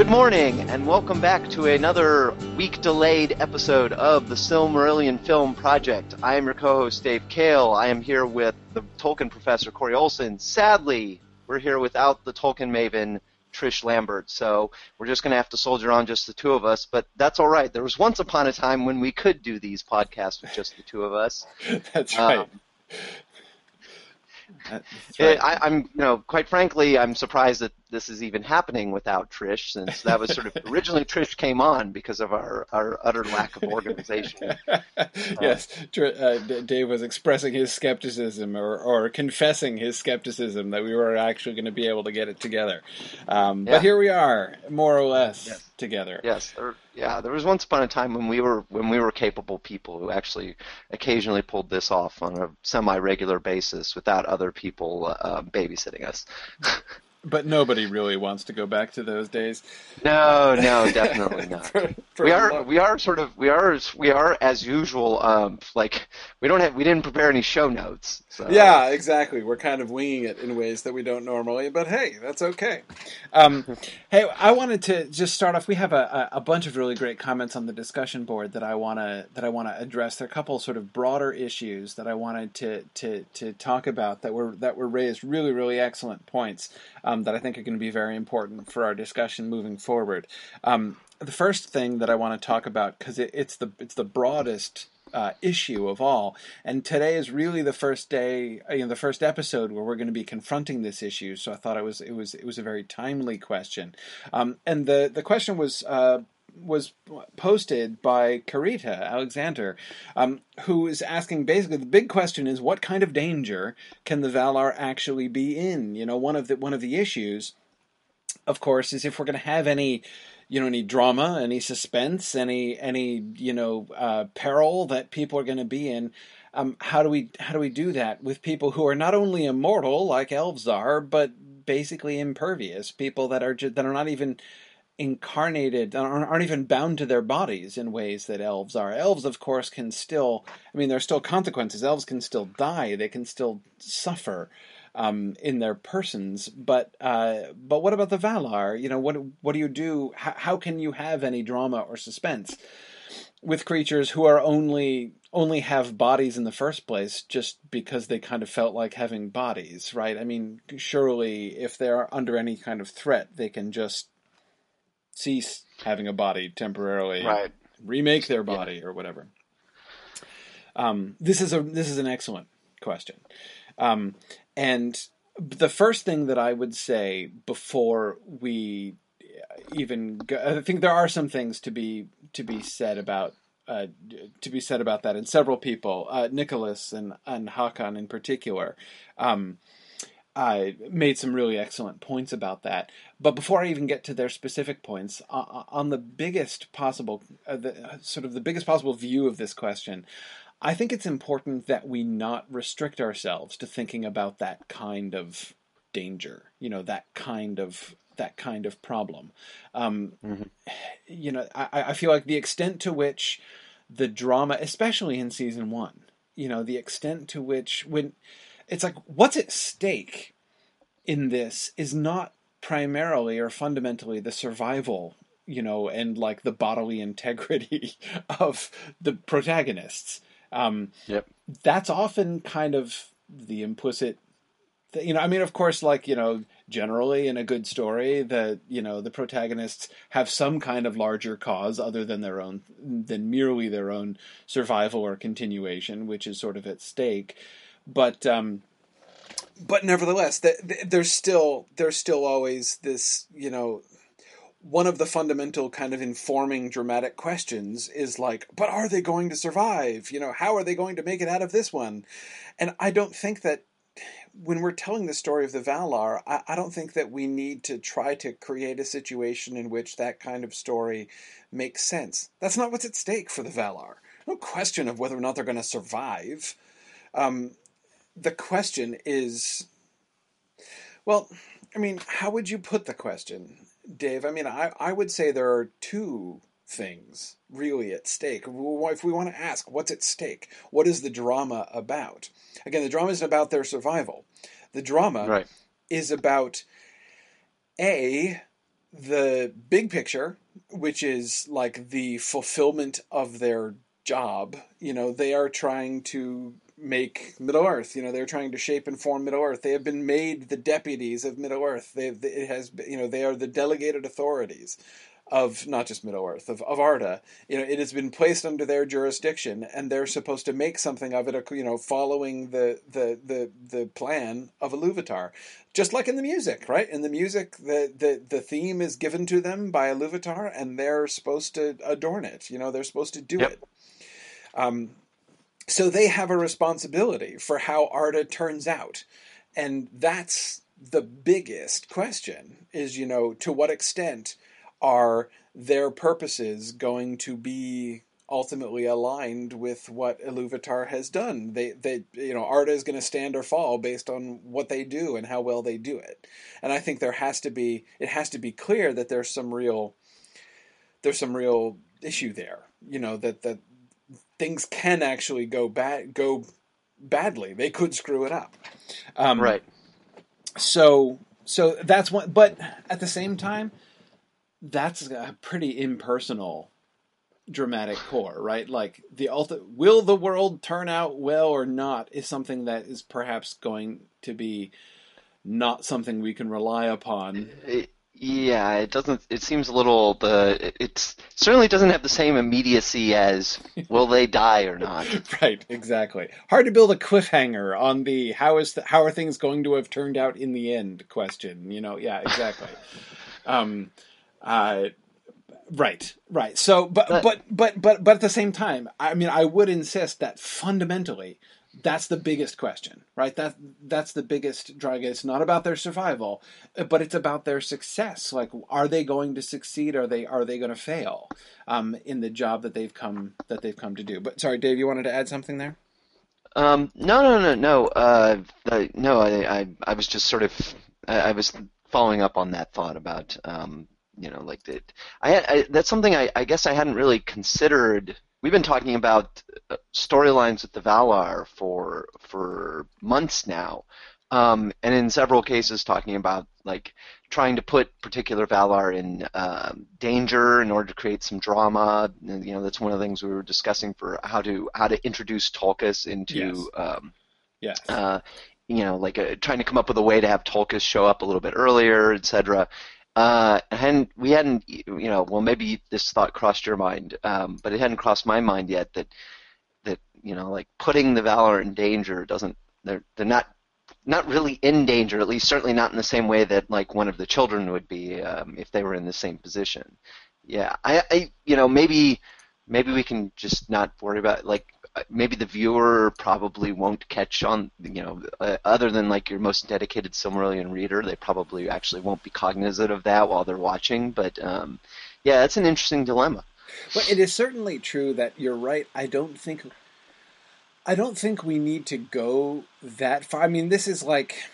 Good morning, and welcome back to another week delayed episode of the Silmarillion Film Project. I am your co host, Dave Kale. I am here with the Tolkien professor, Corey Olsen. Sadly, we're here without the Tolkien maven, Trish Lambert, so we're just going to have to soldier on just the two of us, but that's all right. There was once upon a time when we could do these podcasts with just the two of us. that's right. Um, Right. I, am you know, quite frankly, I'm surprised that this is even happening without Trish, since that was sort of originally Trish came on because of our, our utter lack of organization. yes, uh, Dave was expressing his skepticism or, or confessing his skepticism that we were actually going to be able to get it together. Um, yeah. But here we are, more or less. Yes together. Yes, there, yeah. There was once upon a time when we were when we were capable people who actually occasionally pulled this off on a semi-regular basis without other people uh, babysitting us. But nobody really wants to go back to those days. No, no, definitely not. for, for we are we are sort of we are we are as usual. Um, like we don't have we didn't prepare any show notes. So. Yeah, exactly. We're kind of winging it in ways that we don't normally. But hey, that's okay. Um, hey, I wanted to just start off. We have a, a bunch of really great comments on the discussion board that I wanna that I wanna address. There are a couple sort of broader issues that I wanted to to to talk about that were that were raised. Really, really excellent points um, that I think are going to be very important for our discussion moving forward. Um, the first thing that I want to talk about because it, it's the it's the broadest uh, issue of all. And today is really the first day, uh, you know, the first episode where we're going to be confronting this issue. So I thought it was it was it was a very timely question. Um, and the the question was. Uh, was posted by Karita Alexander, um, who is asking basically the big question is what kind of danger can the Valar actually be in? You know, one of the one of the issues, of course, is if we're going to have any you know any drama any suspense any any you know uh, peril that people are going to be in um, how do we how do we do that with people who are not only immortal like elves are but basically impervious people that are that are not even incarnated aren't even bound to their bodies in ways that elves are elves of course can still i mean there's still consequences elves can still die they can still suffer um, in their persons. But uh, but what about the Valar? You know, what what do you do? How, how can you have any drama or suspense with creatures who are only only have bodies in the first place just because they kind of felt like having bodies, right? I mean, surely if they're under any kind of threat, they can just cease having a body temporarily, right? Remake their body yeah. or whatever. Um, this is a this is an excellent question. Um, and the first thing that I would say before we even go, I think there are some things to be to be said about uh, to be said about that, and several people, uh, Nicholas and and Hakan in particular, um, I made some really excellent points about that. But before I even get to their specific points, uh, on the biggest possible, uh, the, sort of the biggest possible view of this question, I think it's important that we not restrict ourselves to thinking about that kind of danger, you know, that kind of that kind of problem. Um, mm-hmm. You know, I, I feel like the extent to which the drama, especially in season one, you know, the extent to which when it's like what's at stake in this is not primarily or fundamentally the survival you know and like the bodily integrity of the protagonists um, yep. That's often kind of the implicit, th- you know. I mean, of course, like you know, generally in a good story, that you know the protagonists have some kind of larger cause other than their own, than merely their own survival or continuation, which is sort of at stake. But um, but nevertheless, there's still there's still always this you know one of the fundamental kind of informing dramatic questions is like, but are they going to survive? You know, how are they going to make it out of this one? And I don't think that when we're telling the story of the Valar, I, I don't think that we need to try to create a situation in which that kind of story makes sense. That's not what's at stake for the Valar. No question of whether or not they're going to survive. Um, the question is, well, I mean, how would you put the question? Dave, I mean, I, I would say there are two things really at stake. If we want to ask, what's at stake? What is the drama about? Again, the drama isn't about their survival. The drama right. is about A, the big picture, which is like the fulfillment of their job. You know, they are trying to make Middle Earth. You know, they're trying to shape and form Middle Earth. They have been made the deputies of Middle Earth. They it has you know they are the delegated authorities of not just Middle Earth of of Arda. You know, it has been placed under their jurisdiction, and they're supposed to make something of it. You know, following the the the the plan of Iluvatar, just like in the music, right? In the music, the the the theme is given to them by Iluvatar, and they're supposed to adorn it. You know, they're supposed to do yep. it. Um, so they have a responsibility for how Arda turns out, and that's the biggest question: is you know to what extent are their purposes going to be ultimately aligned with what Iluvatar has done. They, they, you know, Arda is going to stand or fall based on what they do and how well they do it. And I think there has to be, it has to be clear that there's some real, there's some real issue there. You know that that things can actually go bad, go badly. They could screw it up. Um, right. So, so that's one. But at the same time that's a pretty impersonal dramatic core, right? Like the ulti- will the world turn out well or not is something that is perhaps going to be not something we can rely upon. Yeah, it doesn't. It seems a little. The it certainly doesn't have the same immediacy as will they die or not. right, exactly. Hard to build a cliffhanger on the how is the, how are things going to have turned out in the end question. You know, yeah, exactly. um, uh, right, right. So, but, but but but but but at the same time, I mean, I would insist that fundamentally, that's the biggest question, right? That that's the biggest drug. It's not about their survival, but it's about their success. Like, are they going to succeed? Are they are they going to fail um, in the job that they've come that they've come to do? But sorry, Dave, you wanted to add something there. Um, no, no, no, no. Uh, no, I, I, I was just sort of, I, I was following up on that thought about um, you know, like that. I, I that's something I, I guess I hadn't really considered. We've been talking about uh, storylines with the Valar for for months now, um, and in several cases talking about like trying to put particular Valar in uh, danger in order to create some drama. And, you know, that's one of the things we were discussing for how to how to introduce Tulkas into. Yes. Um, yes. Uh, you know, like uh, trying to come up with a way to have Tulkas show up a little bit earlier, etc. Uh, and we hadn't, you know, well, maybe this thought crossed your mind, um, but it hadn't crossed my mind yet that that you know, like putting the Valar in danger doesn't. They're they're not not really in danger, at least certainly not in the same way that like one of the children would be um, if they were in the same position. Yeah, I, I, you know, maybe maybe we can just not worry about like maybe the viewer probably won't catch on, you know, uh, other than like your most dedicated Silmarillion reader, they probably actually won't be cognizant of that while they're watching. But um, yeah, it's an interesting dilemma. Well, it is certainly true that you're right. I don't think, I don't think we need to go that far. I mean, this is like.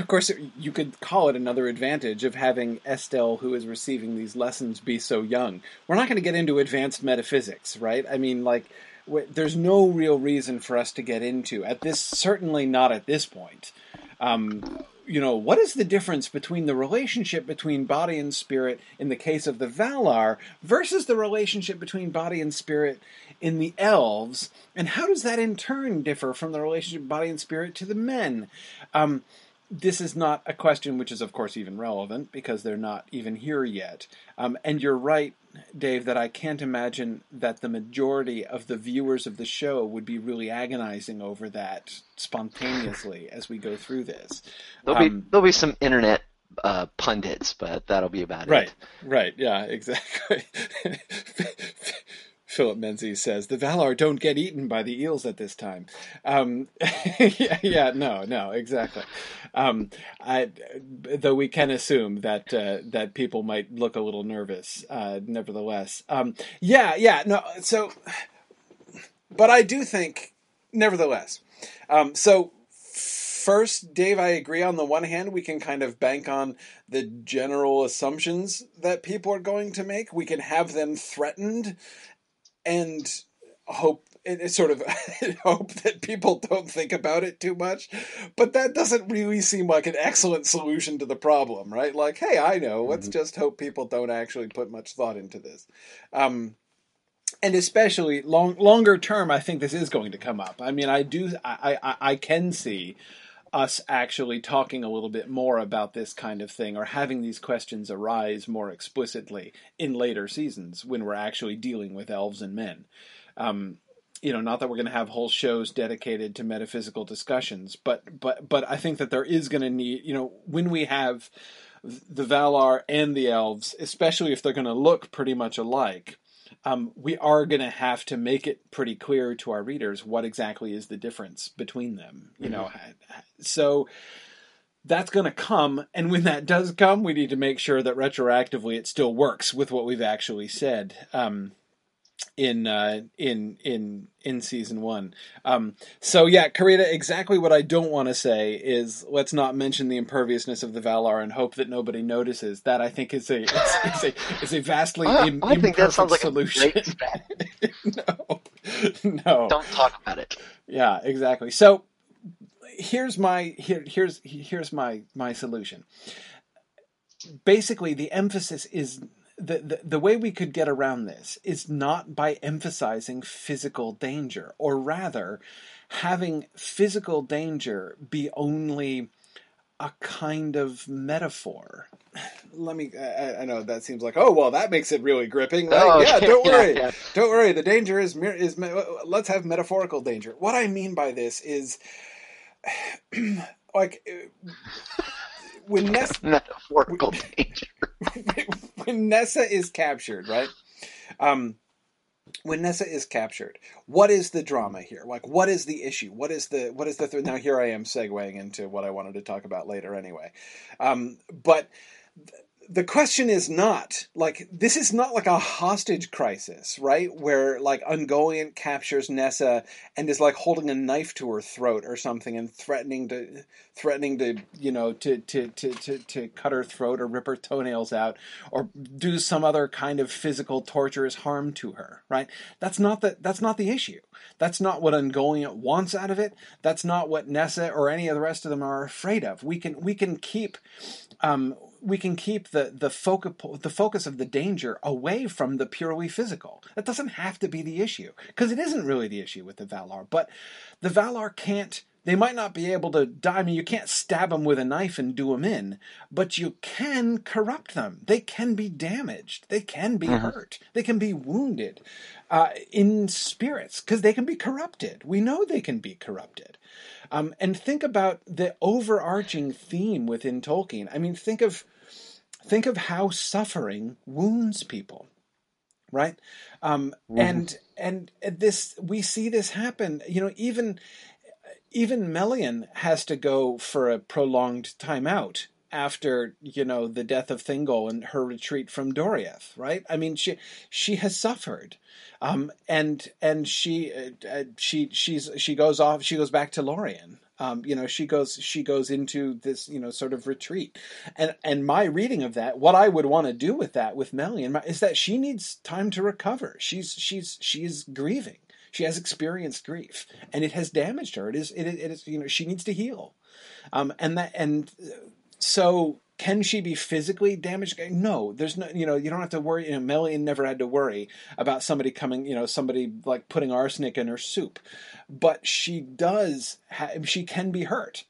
Of course, you could call it another advantage of having Estelle, who is receiving these lessons, be so young. We're not going to get into advanced metaphysics, right? I mean, like, there's no real reason for us to get into at this. Certainly not at this point. Um, you know, what is the difference between the relationship between body and spirit in the case of the Valar versus the relationship between body and spirit in the elves, and how does that in turn differ from the relationship body and spirit to the men? Um, this is not a question which is, of course, even relevant because they're not even here yet. Um, and you're right, Dave, that I can't imagine that the majority of the viewers of the show would be really agonizing over that spontaneously as we go through this. There'll um, be there'll be some internet uh, pundits, but that'll be about right, it. Right. Right. Yeah. Exactly. Philip Menzies says the Valar don't get eaten by the eels at this time. Um, yeah, yeah, no, no, exactly. Um, I, though we can assume that uh, that people might look a little nervous, uh, nevertheless. Um, yeah, yeah, no. So, but I do think, nevertheless. Um, so first, Dave, I agree. On the one hand, we can kind of bank on the general assumptions that people are going to make. We can have them threatened and hope it's sort of hope that people don't think about it too much, but that doesn't really seem like an excellent solution to the problem, right? Like, hey, I know, let's mm-hmm. just hope people don't actually put much thought into this. Um, and especially long longer term, I think this is going to come up. I mean, I do, I, I, I can see us actually talking a little bit more about this kind of thing or having these questions arise more explicitly in later seasons when we're actually dealing with elves and men. Um, you know, not that we're going to have whole shows dedicated to metaphysical discussions, but but but I think that there is going to need, you know, when we have the Valar and the elves, especially if they're going to look pretty much alike, um, we are going to have to make it pretty clear to our readers what exactly is the difference between them. You mm-hmm. know, so that's going to come, and when that does come, we need to make sure that retroactively it still works with what we've actually said. Um, in uh, in in in season one. Um, so yeah, Karita, exactly what I don't want to say is let's not mention the imperviousness of the Valar and hope that nobody notices. That I think is a is, is a is a vastly I, Im- I think that sounds like solution. a no, no, don't talk about it. Yeah, exactly. So here's my here here's here's my my solution. Basically, the emphasis is the, the, the way we could get around this is not by emphasizing physical danger, or rather, having physical danger be only a kind of metaphor. Let me. I, I, know that seems like oh well that makes it really gripping. Right? Oh, yeah, don't worry, yeah, yeah. don't worry. The danger is is let's have metaphorical danger. What I mean by this is like when Nessa metaphorical danger. when Nessa is captured, right? Um, when Nessa is captured, what is the drama here? Like, what is the issue? What is the what is the th- now? Here I am segueing into what I wanted to talk about later, anyway. Um, but th- the question is not like this is not like a hostage crisis, right? Where like Ungoliant captures Nessa and is like holding a knife to her throat or something and threatening to threatening to you know to to to to, to cut her throat or rip her toenails out or do some other kind of physical torturous harm to her, right? That's not the that's not the issue. That's not what Ungoliant wants out of it. That's not what Nessa or any of the rest of them are afraid of. We can we can keep um, we can keep the the focus the focus of the danger away from the purely physical. That doesn't have to be the issue because it isn't really the issue with the Valar. But the Valar can't. They might not be able to die. I mean, you can't stab them with a knife and do them in, but you can corrupt them. They can be damaged. They can be mm-hmm. hurt. They can be wounded uh, in spirits because they can be corrupted. We know they can be corrupted. Um, and think about the overarching theme within Tolkien. I mean, think of think of how suffering wounds people, right? Um, mm-hmm. And and this we see this happen. You know, even even Melian has to go for a prolonged time out after you know the death of Thingol and her retreat from Doriath, right? I mean, she she has suffered, um, and and she uh, uh, she she's she goes off. She goes back to Lorien. Um, you know, she goes she goes into this you know sort of retreat, and and my reading of that, what I would want to do with that with Melian is that she needs time to recover. She's she's she's grieving. She has experienced grief, and it has damaged her. It is it, it is you know she needs to heal, um, and that and so can she be physically damaged? No, there's no, you know, you don't have to worry. You know, Melian never had to worry about somebody coming, you know, somebody like putting arsenic in her soup, but she does, ha- she can be hurt,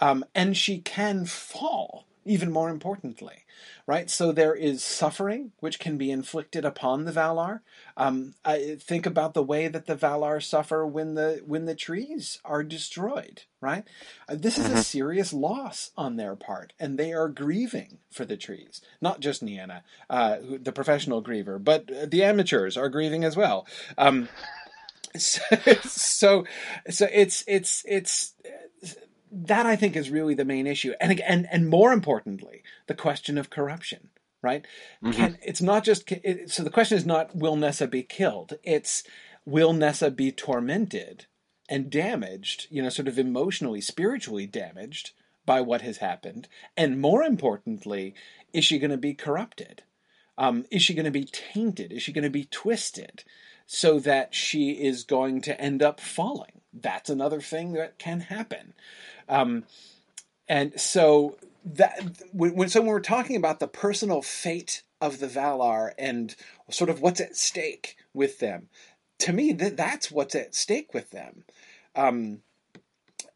um, and she can fall. Even more importantly, right? So there is suffering which can be inflicted upon the Valar. Um, I think about the way that the Valar suffer when the when the trees are destroyed, right? Uh, this is a mm-hmm. serious loss on their part, and they are grieving for the trees. Not just Nienna, uh, the professional griever, but the amateurs are grieving as well. Um, so, so, so it's it's it's that I think is really the main issue, and and and more importantly, the question of corruption. Right? Mm-hmm. Can, it's not just it, so. The question is not will Nessa be killed. It's will Nessa be tormented and damaged. You know, sort of emotionally, spiritually damaged by what has happened, and more importantly, is she going to be corrupted? Um, is she going to be tainted? Is she going to be twisted? so that she is going to end up falling. That's another thing that can happen. Um, and so that when, when so when we're talking about the personal fate of the Valar and sort of what's at stake with them, to me that that's what's at stake with them. Um,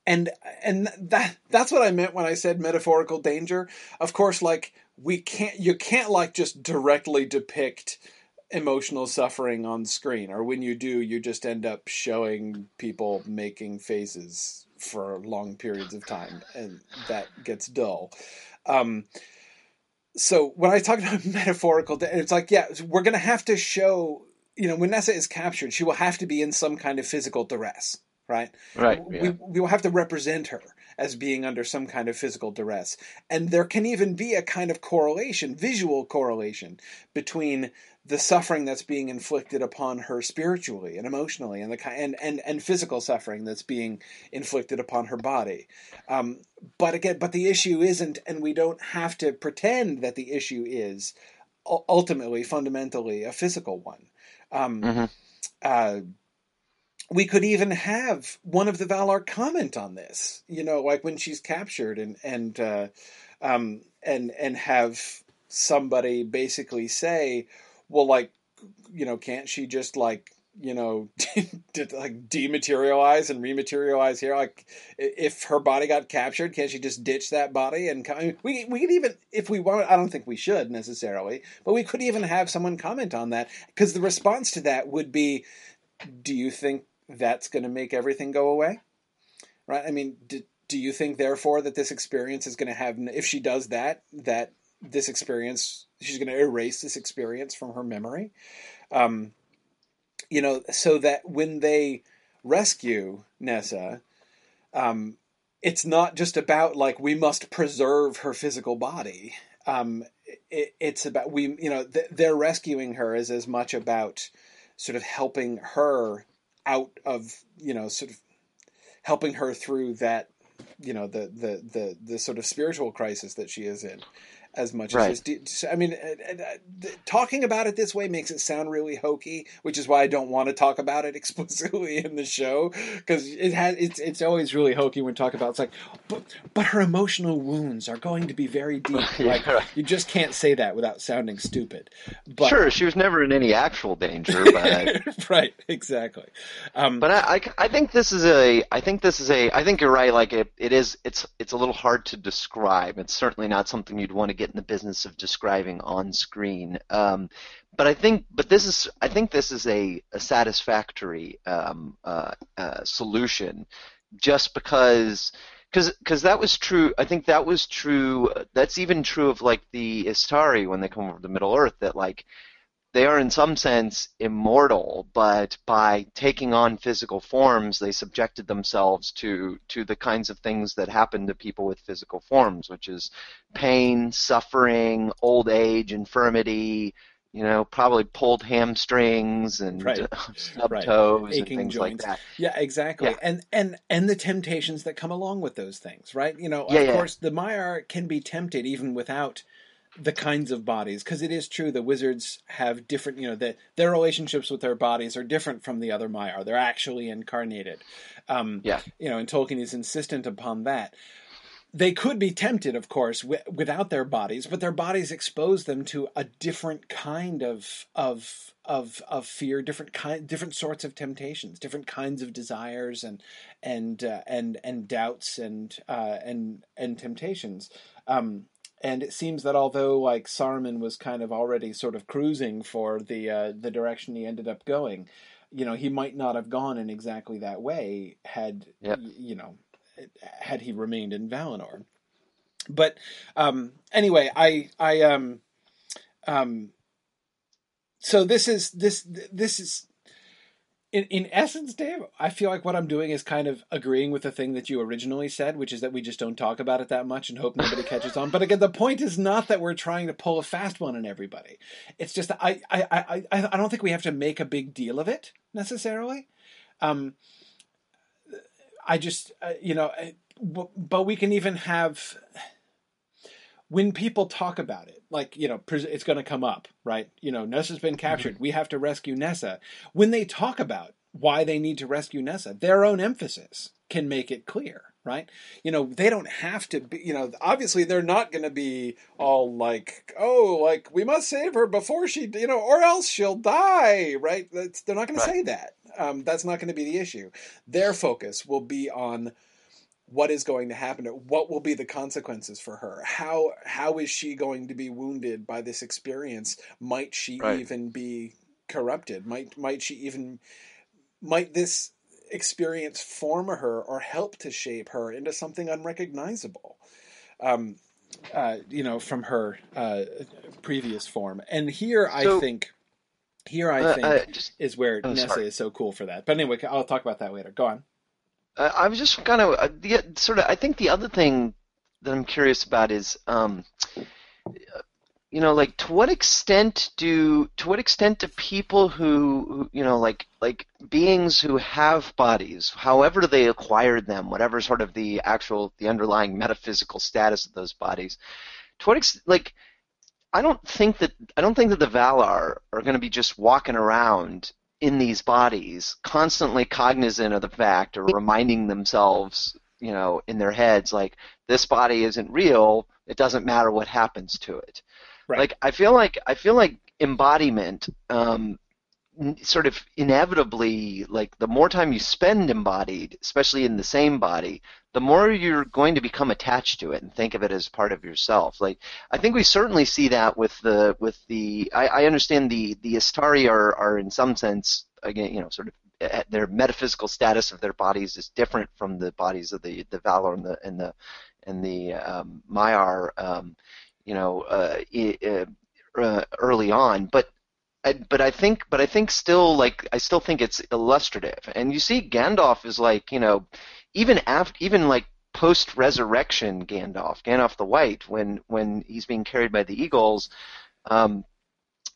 and and that that's what I meant when I said metaphorical danger. Of course, like we can't you can't like just directly depict emotional suffering on screen or when you do you just end up showing people making faces for long periods of time and that gets dull um, so when i talk about metaphorical it's like yeah we're going to have to show you know when nessa is captured she will have to be in some kind of physical duress right right yeah. we, we will have to represent her as being under some kind of physical duress. And there can even be a kind of correlation, visual correlation, between the suffering that's being inflicted upon her spiritually and emotionally, and the and and, and physical suffering that's being inflicted upon her body. Um, but again, but the issue isn't, and we don't have to pretend that the issue is ultimately, fundamentally, a physical one. Um, mm-hmm. uh, we could even have one of the Valar comment on this, you know, like when she's captured and and uh, um, and and have somebody basically say, well, like, you know, can't she just like you know, like dematerialize and rematerialize here. Like, if her body got captured, can't she just ditch that body and come? We we could even, if we want, I don't think we should necessarily, but we could even have someone comment on that because the response to that would be, "Do you think that's going to make everything go away, right? I mean, do, do you think therefore that this experience is going to have, if she does that, that this experience, she's going to erase this experience from her memory? Um, you know, so that when they rescue Nessa, um, it's not just about like we must preserve her physical body. Um, it, it's about we, you know, th- they're rescuing her is as much about sort of helping her out of you know sort of helping her through that you know the the the the sort of spiritual crisis that she is in as much right. as. I mean, uh, uh, talking about it this way makes it sound really hokey, which is why I don't want to talk about it explicitly in the show because it has it's it's always really hokey when talk about it's like, but but her emotional wounds are going to be very deep. yeah, like right. you just can't say that without sounding stupid. But, sure, she was never in any actual danger, but right, exactly. Um, but I, I I think this is a I think this is a I think you're right. Like it it is it's it's a little hard to describe. It's certainly not something you'd want to get in the business of describing on screen. Um, but I think, but this is, I think this is a, a satisfactory um, uh, uh, solution, just because, because that was true. I think that was true. That's even true of like the Istari when they come over to Middle Earth. That like they are in some sense immortal, but by taking on physical forms, they subjected themselves to to the kinds of things that happen to people with physical forms, which is pain, suffering, old age, infirmity, you know, probably pulled hamstrings and right. stub right. toes Aching and things joints. like that. Yeah, exactly. Yeah. And and and the temptations that come along with those things, right? You know, yeah, of yeah. course, the Maiar can be tempted even without the kinds of bodies because it is true the wizards have different you know the, their relationships with their bodies are different from the other Maiar. They're actually incarnated. Um, yeah. you know and Tolkien is insistent upon that. They could be tempted of course w- without their bodies but their bodies expose them to a different kind of of of of fear different kind different sorts of temptations different kinds of desires and and uh, and and doubts and uh, and and temptations. Um, and it seems that although like Saruman was kind of already sort of cruising for the uh, the direction he ended up going, you know, he might not have gone in exactly that way had yep. you know had he remained in Valinor. But um, anyway, I I um um so this is this this is in, in essence, Dave, I feel like what I'm doing is kind of agreeing with the thing that you originally said, which is that we just don't talk about it that much and hope nobody catches on. But again, the point is not that we're trying to pull a fast one on everybody. It's just that I I, I, I don't think we have to make a big deal of it necessarily. Um, I just uh, you know, but we can even have when people talk about it, like, you know, it's going to come up, right? You know, Nessa's been captured. Mm-hmm. We have to rescue Nessa. When they talk about why they need to rescue Nessa, their own emphasis can make it clear, right? You know, they don't have to be, you know, obviously they're not going to be all like, oh, like, we must save her before she, you know, or else she'll die, right? That's, they're not going right. to say that. Um, that's not going to be the issue. Their focus will be on what is going to happen what will be the consequences for her? How how is she going to be wounded by this experience? Might she right. even be corrupted? Might might she even might this experience form her or help to shape her into something unrecognizable um, uh, you know from her uh, previous form? And here so, i think here i uh, think uh, just, is where oh, nessa sorry. is so cool for that. But anyway i'll talk about that later. Go on uh, I was just kind of uh, the, sort of. I think the other thing that I'm curious about is, um, you know, like to what extent do to what extent do people who, who, you know, like like beings who have bodies, however they acquired them, whatever sort of the actual the underlying metaphysical status of those bodies, to what extent, like. I don't think that I don't think that the Valar are going to be just walking around in these bodies, constantly cognizant of the fact or reminding themselves, you know, in their heads, like, this body isn't real, it doesn't matter what happens to it. Right. Like, I feel like, I feel like embodiment, um, sort of inevitably, like, the more time you spend embodied, especially in the same body, the more you're going to become attached to it and think of it as part of yourself. Like I think we certainly see that with the with the I, I understand the the Istari are are in some sense again you know sort of eh, their metaphysical status of their bodies is different from the bodies of the the Valar and the and the and the um, Maiar, um, you know, uh, uh, early on, but but I think, but I think still, like, I still think it's illustrative. And you see, Gandalf is like, you know, even after, even like post resurrection Gandalf, Gandalf the White, when when he's being carried by the eagles, um,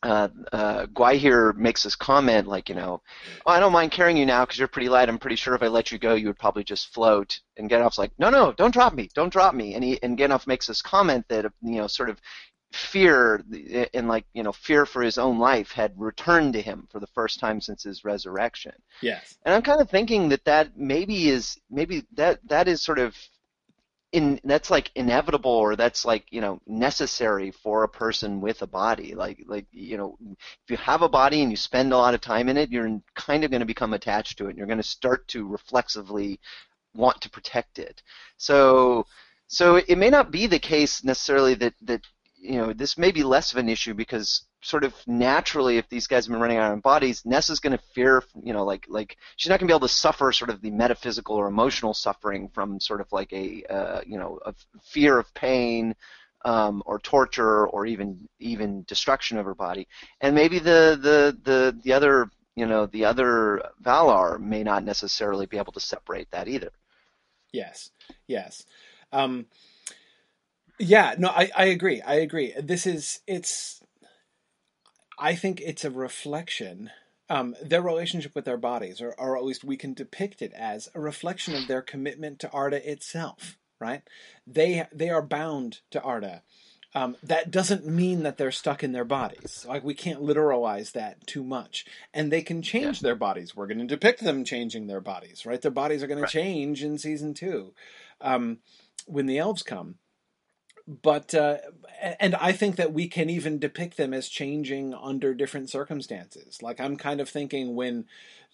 uh, uh, Gwaihir makes this comment like, you know, oh, I don't mind carrying you now because you're pretty light. I'm pretty sure if I let you go, you would probably just float. And Gandalf's like, no, no, don't drop me, don't drop me. And he and Gandalf makes this comment that you know, sort of fear and like you know fear for his own life had returned to him for the first time since his resurrection. Yes. And i'm kind of thinking that that maybe is maybe that that is sort of in that's like inevitable or that's like you know necessary for a person with a body. Like like you know if you have a body and you spend a lot of time in it you're kind of going to become attached to it and you're going to start to reflexively want to protect it. So so it may not be the case necessarily that that you know, this may be less of an issue because sort of naturally, if these guys have been running around in bodies, Nessa's going to fear, you know, like like she's not going to be able to suffer sort of the metaphysical or emotional suffering from sort of like a uh, you know a fear of pain. Um, or torture, or even even destruction of her body, and maybe the the the the other you know the other Valar may not necessarily be able to separate that either. Yes, yes. Um, yeah, no, I, I agree. I agree. This is it's I think it's a reflection um, their relationship with their bodies, or, or at least we can depict it as a reflection of their commitment to Arda itself. Right? They they are bound to Arda. Um, that doesn't mean that they're stuck in their bodies. Like we can't literalize that too much. And they can change yeah. their bodies. We're going to depict them changing their bodies, right? Their bodies are going right. to change in season two um, when the elves come but uh, and I think that we can even depict them as changing under different circumstances. Like I'm kind of thinking when,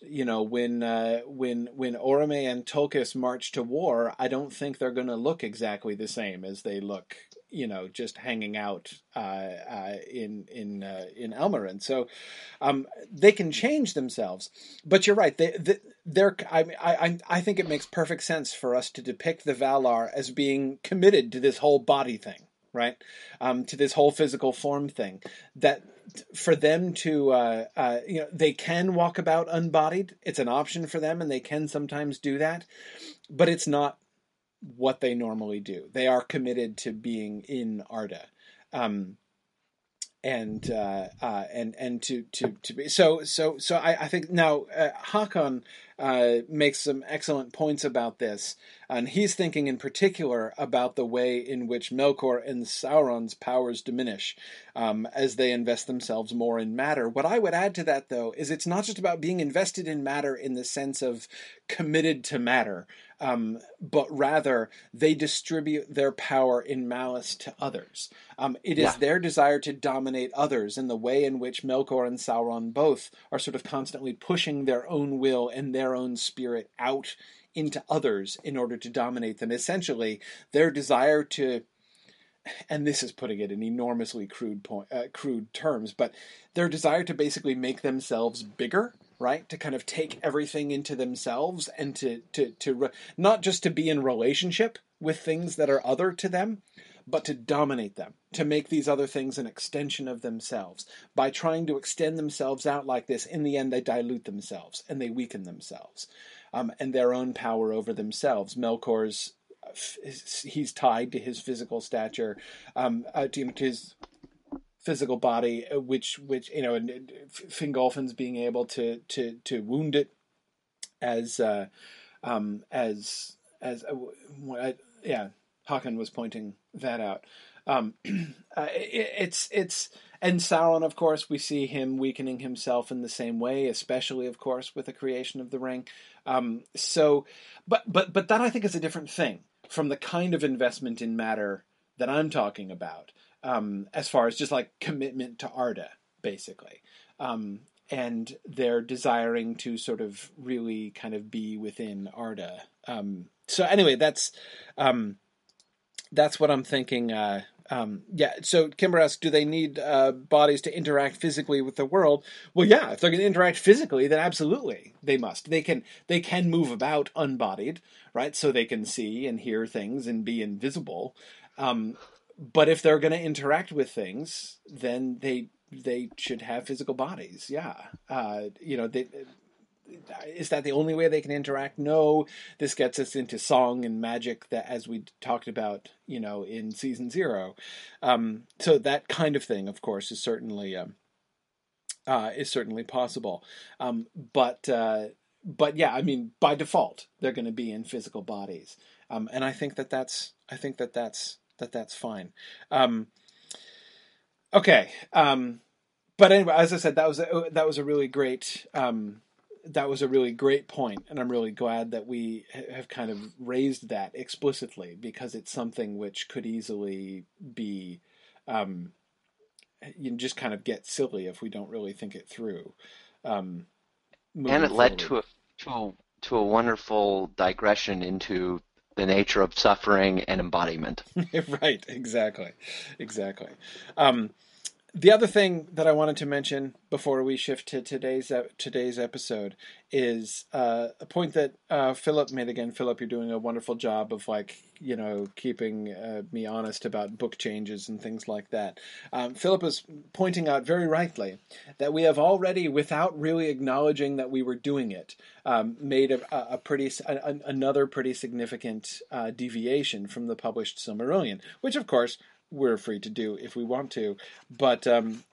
you know, when uh, when when Orome and Tulkas march to war, I don't think they're going to look exactly the same as they look you know just hanging out uh, uh, in in uh, in Almaren. So um, they can change themselves. But you're right. They, they they're I, I I think it makes perfect sense for us to depict the Valar as being committed to this whole body thing, right? Um, to this whole physical form thing. That for them to uh, uh, you know they can walk about unbodied. It's an option for them, and they can sometimes do that. But it's not what they normally do. They are committed to being in Arda. Um, and uh, uh, and and to to to be so so so I, I think now uh, Hakon uh, makes some excellent points about this, and he's thinking in particular about the way in which Melkor and Sauron's powers diminish um, as they invest themselves more in matter. What I would add to that, though, is it's not just about being invested in matter in the sense of committed to matter, um, but rather they distribute their power in malice to others. Um, it is yeah. their desire to dominate others in the way in which Melkor and Sauron both are sort of constantly pushing their own will and their own spirit out into others in order to dominate them. Essentially, their desire to and this is putting it in enormously crude point, uh, crude terms, but their desire to basically make themselves bigger right? To kind of take everything into themselves and to to to re- not just to be in relationship with things that are other to them, but to dominate them, to make these other things an extension of themselves. By trying to extend themselves out like this, in the end, they dilute themselves and they weaken themselves um, and their own power over themselves. Melkor's he's tied to his physical stature, um, uh, to his physical body, uh, which which you know, and Fingolfin's being able to to to wound it as uh, um, as as uh, yeah, Hakan was pointing that out. Um, uh, it, it's it's and Sauron, of course, we see him weakening himself in the same way, especially, of course, with the creation of the ring. Um, so, but but but that I think is a different thing from the kind of investment in matter that I'm talking about um, as far as just like commitment to Arda, basically. Um, and they're desiring to sort of really kind of be within Arda. Um, so anyway, that's um, that's what I'm thinking. Uh, um, yeah. So Kimber asks, do they need uh, bodies to interact physically with the world? Well, yeah. If they're going to interact physically, then absolutely they must. They can they can move about unbodied, right? So they can see and hear things and be invisible. Um, but if they're going to interact with things, then they they should have physical bodies. Yeah, uh, you know, they, is that the only way they can interact? No. This gets us into song and magic that, as we talked about, you know, in season zero. Um, so that kind of thing, of course, is certainly um, uh, is certainly possible. Um, but uh, but yeah, I mean, by default, they're going to be in physical bodies, um, and I think that that's I think that that's that that's fine. Um, okay, um, but anyway, as I said, that was a, that was a really great um, that was a really great point, and I'm really glad that we have kind of raised that explicitly because it's something which could easily be um, you just kind of get silly if we don't really think it through. Um, and it led to a to a, to a wonderful digression into the nature of suffering and embodiment. right, exactly, exactly. Um, the other thing that I wanted to mention before we shift to today's today's episode is uh, a point that uh, Philip made again. Philip, you're doing a wonderful job of like you know keeping uh, me honest about book changes and things like that. Um, Philip is pointing out very rightly that we have already, without really acknowledging that we were doing it, um, made a, a pretty a, another pretty significant uh, deviation from the published Silmarillion, which of course we're free to do if we want to. But um,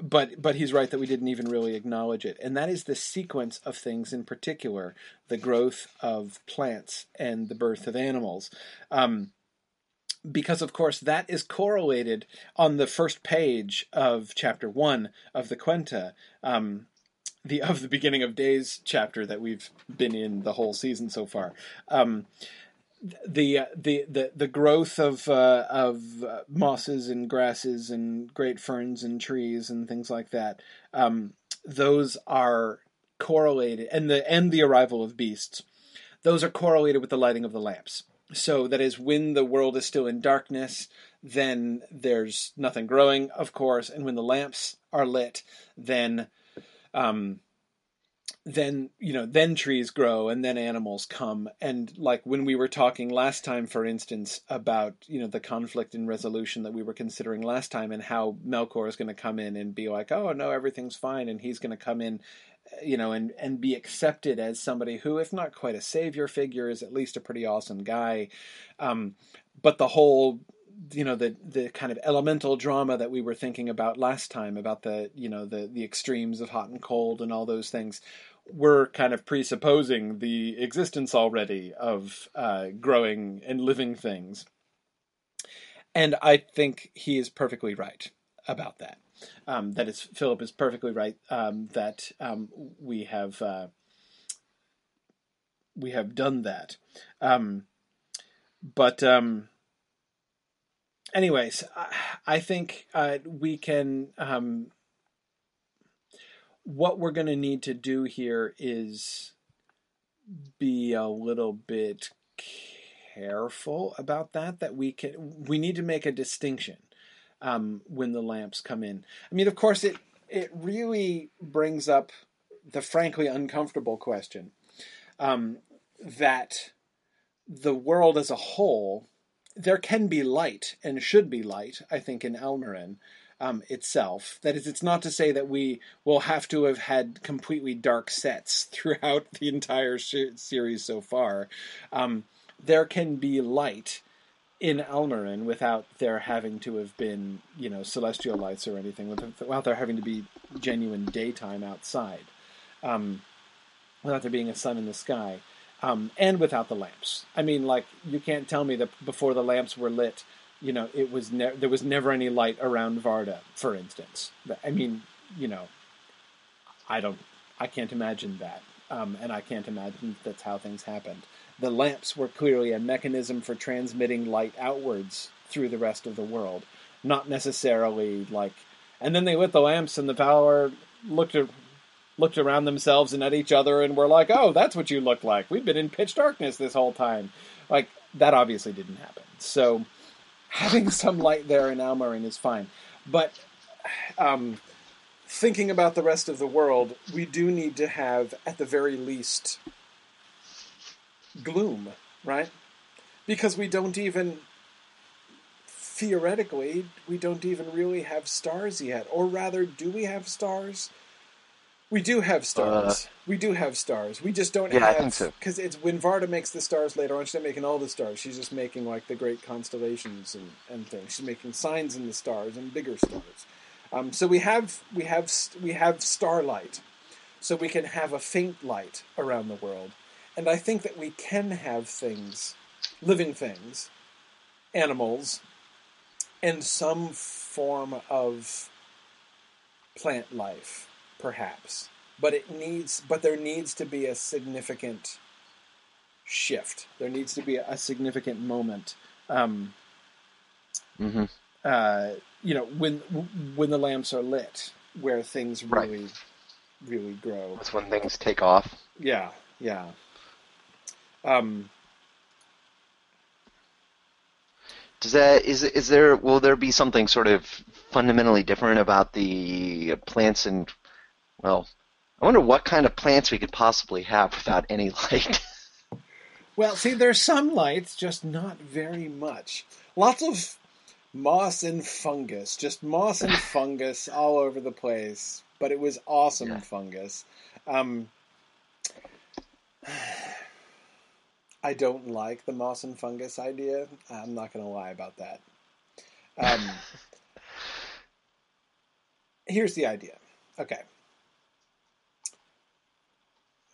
but but he's right that we didn't even really acknowledge it, and that is the sequence of things in particular: the growth of plants and the birth of animals. Um, because of course that is correlated on the first page of chapter one of the Quenta. Um, the of the beginning of days chapter that we've been in the whole season so far. Um, the uh, the the the growth of uh, of uh, mosses and grasses and great ferns and trees and things like that. Um, those are correlated, and the and the arrival of beasts. Those are correlated with the lighting of the lamps. So that is when the world is still in darkness, then there's nothing growing, of course, and when the lamps are lit, then um, then you know then trees grow and then animals come. And like when we were talking last time for instance about you know the conflict and resolution that we were considering last time and how melkor is going to come in and be like oh no everything's fine and he's going to come in you know and and be accepted as somebody who if not quite a savior figure is at least a pretty awesome guy. Um, but the whole you know the the kind of elemental drama that we were thinking about last time about the you know the the extremes of hot and cold and all those things we're kind of presupposing the existence already of uh, growing and living things and i think he is perfectly right about that um, that is philip is perfectly right um, that um, we have uh, we have done that um, but um, anyways, I think uh, we can. What we're going to need to do here is be a little bit careful about that. That we can. We need to make a distinction um, when the lamps come in. I mean, of course, it it really brings up the frankly uncomfortable question um, that the world as a whole there can be light and should be light, I think, in Almaren um, itself. That is, it's not to say that we will have to have had completely dark sets throughout the entire sh- series so far. Um, there can be light in Almaren without there having to have been, you know, celestial lights or anything, without there having to be genuine daytime outside, um, without there being a sun in the sky um, and without the lamps. I mean, like you can't tell me that before the lamps were lit, you know, it was ne- there was never any light around Varda, for instance. I mean, you know, I don't, I can't imagine that, um, and I can't imagine that's how things happened. The lamps were clearly a mechanism for transmitting light outwards through the rest of the world, not necessarily like. And then they lit the lamps, and the power looked at looked around themselves and at each other and were like, "Oh, that's what you look like. We've been in pitch darkness this whole time." Like that obviously didn't happen. So having some light there in Almaren is fine. But um, thinking about the rest of the world, we do need to have at the very least gloom, right? Because we don't even theoretically we don't even really have stars yet or rather do we have stars we do have stars. Uh, we do have stars. We just don't yeah, have. I think so. Because it's when Varda makes the stars later on, she's not making all the stars. She's just making like the great constellations and, and things. She's making signs in the stars and bigger stars. Um, so we have we have we have starlight, so we can have a faint light around the world, and I think that we can have things, living things, animals, and some form of plant life perhaps. But it needs, but there needs to be a significant shift. There needs to be a significant moment. Um, mm-hmm. uh, you know, when when the lamps are lit, where things really, right. really grow. That's when things take off. Yeah, yeah. Um, Does that is is there will there be something sort of fundamentally different about the plants and well, I wonder what kind of plants we could possibly have without any light. well, see, there's some lights, just not very much. Lots of moss and fungus, just moss and fungus all over the place. But it was awesome yeah. fungus. Um, I don't like the moss and fungus idea. I'm not going to lie about that. Um, here's the idea. Okay.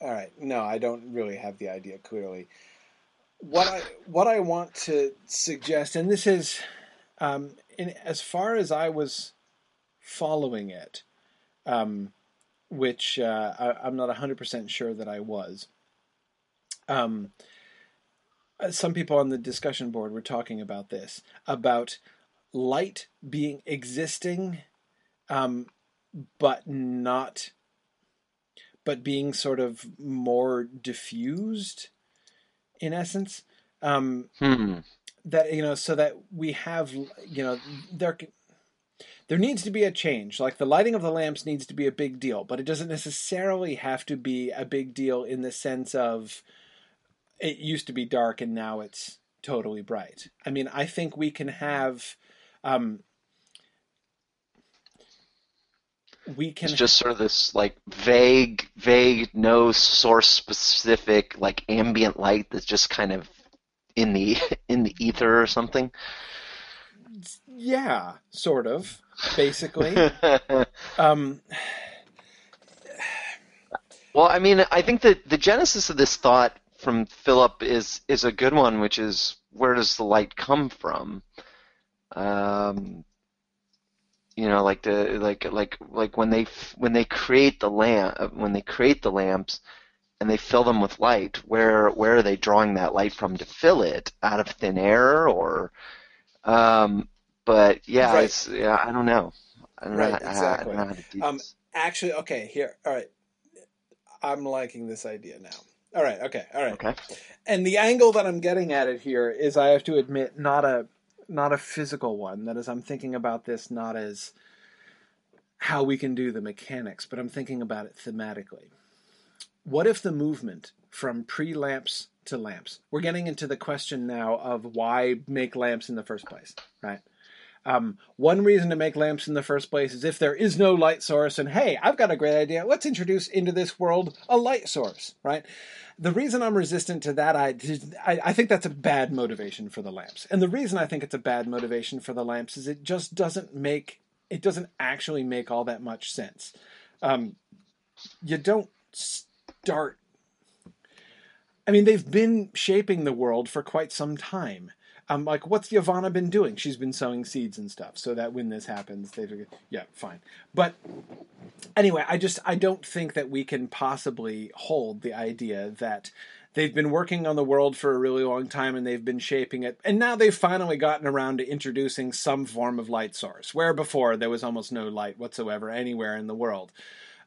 All right. No, I don't really have the idea clearly. What I what I want to suggest, and this is, um, in, as far as I was following it, um, which uh, I, am not hundred percent sure that I was. Um, uh, some people on the discussion board were talking about this about light being existing, um, but not but being sort of more diffused in essence. Um, hmm. That you know, so that we have you know there there needs to be a change. Like the lighting of the lamps needs to be a big deal, but it doesn't necessarily have to be a big deal in the sense of it used to be dark and now it's totally bright. I mean, I think we can have um, we can it's just sort of this like vague vague no source specific like ambient light that's just kind of in the in the ether or something yeah, sort of, basically. um, well, I mean, I think that the genesis of this thought from Philip is is a good one, which is where does the light come from? Um, you know, like the like like like when they when they create the lamp when they create the lamps and they fill them with light, where where are they drawing that light from to fill it? Out of thin air or um, but yeah, right. it's yeah, I don't know. I don't right, know, exactly. I, I don't know um, actually, okay, here, all right. I'm liking this idea now. All right, okay, all right. Okay. And the angle that I'm getting at it here is, I have to admit, not a not a physical one. That is, I'm thinking about this not as how we can do the mechanics, but I'm thinking about it thematically. What if the movement from pre lamps to lamps? We're getting into the question now of why make lamps in the first place, right? Um, one reason to make lamps in the first place is if there is no light source, and hey, I've got a great idea. Let's introduce into this world a light source, right? The reason I'm resistant to that, I, I, think that's a bad motivation for the lamps. And the reason I think it's a bad motivation for the lamps is it just doesn't make, it doesn't actually make all that much sense. Um, you don't start I mean, they've been shaping the world for quite some time. I'm like, what's Yavanna been doing? She's been sowing seeds and stuff, so that when this happens, they yeah, fine. But anyway, I just I don't think that we can possibly hold the idea that they've been working on the world for a really long time and they've been shaping it, and now they've finally gotten around to introducing some form of light source, where before there was almost no light whatsoever anywhere in the world.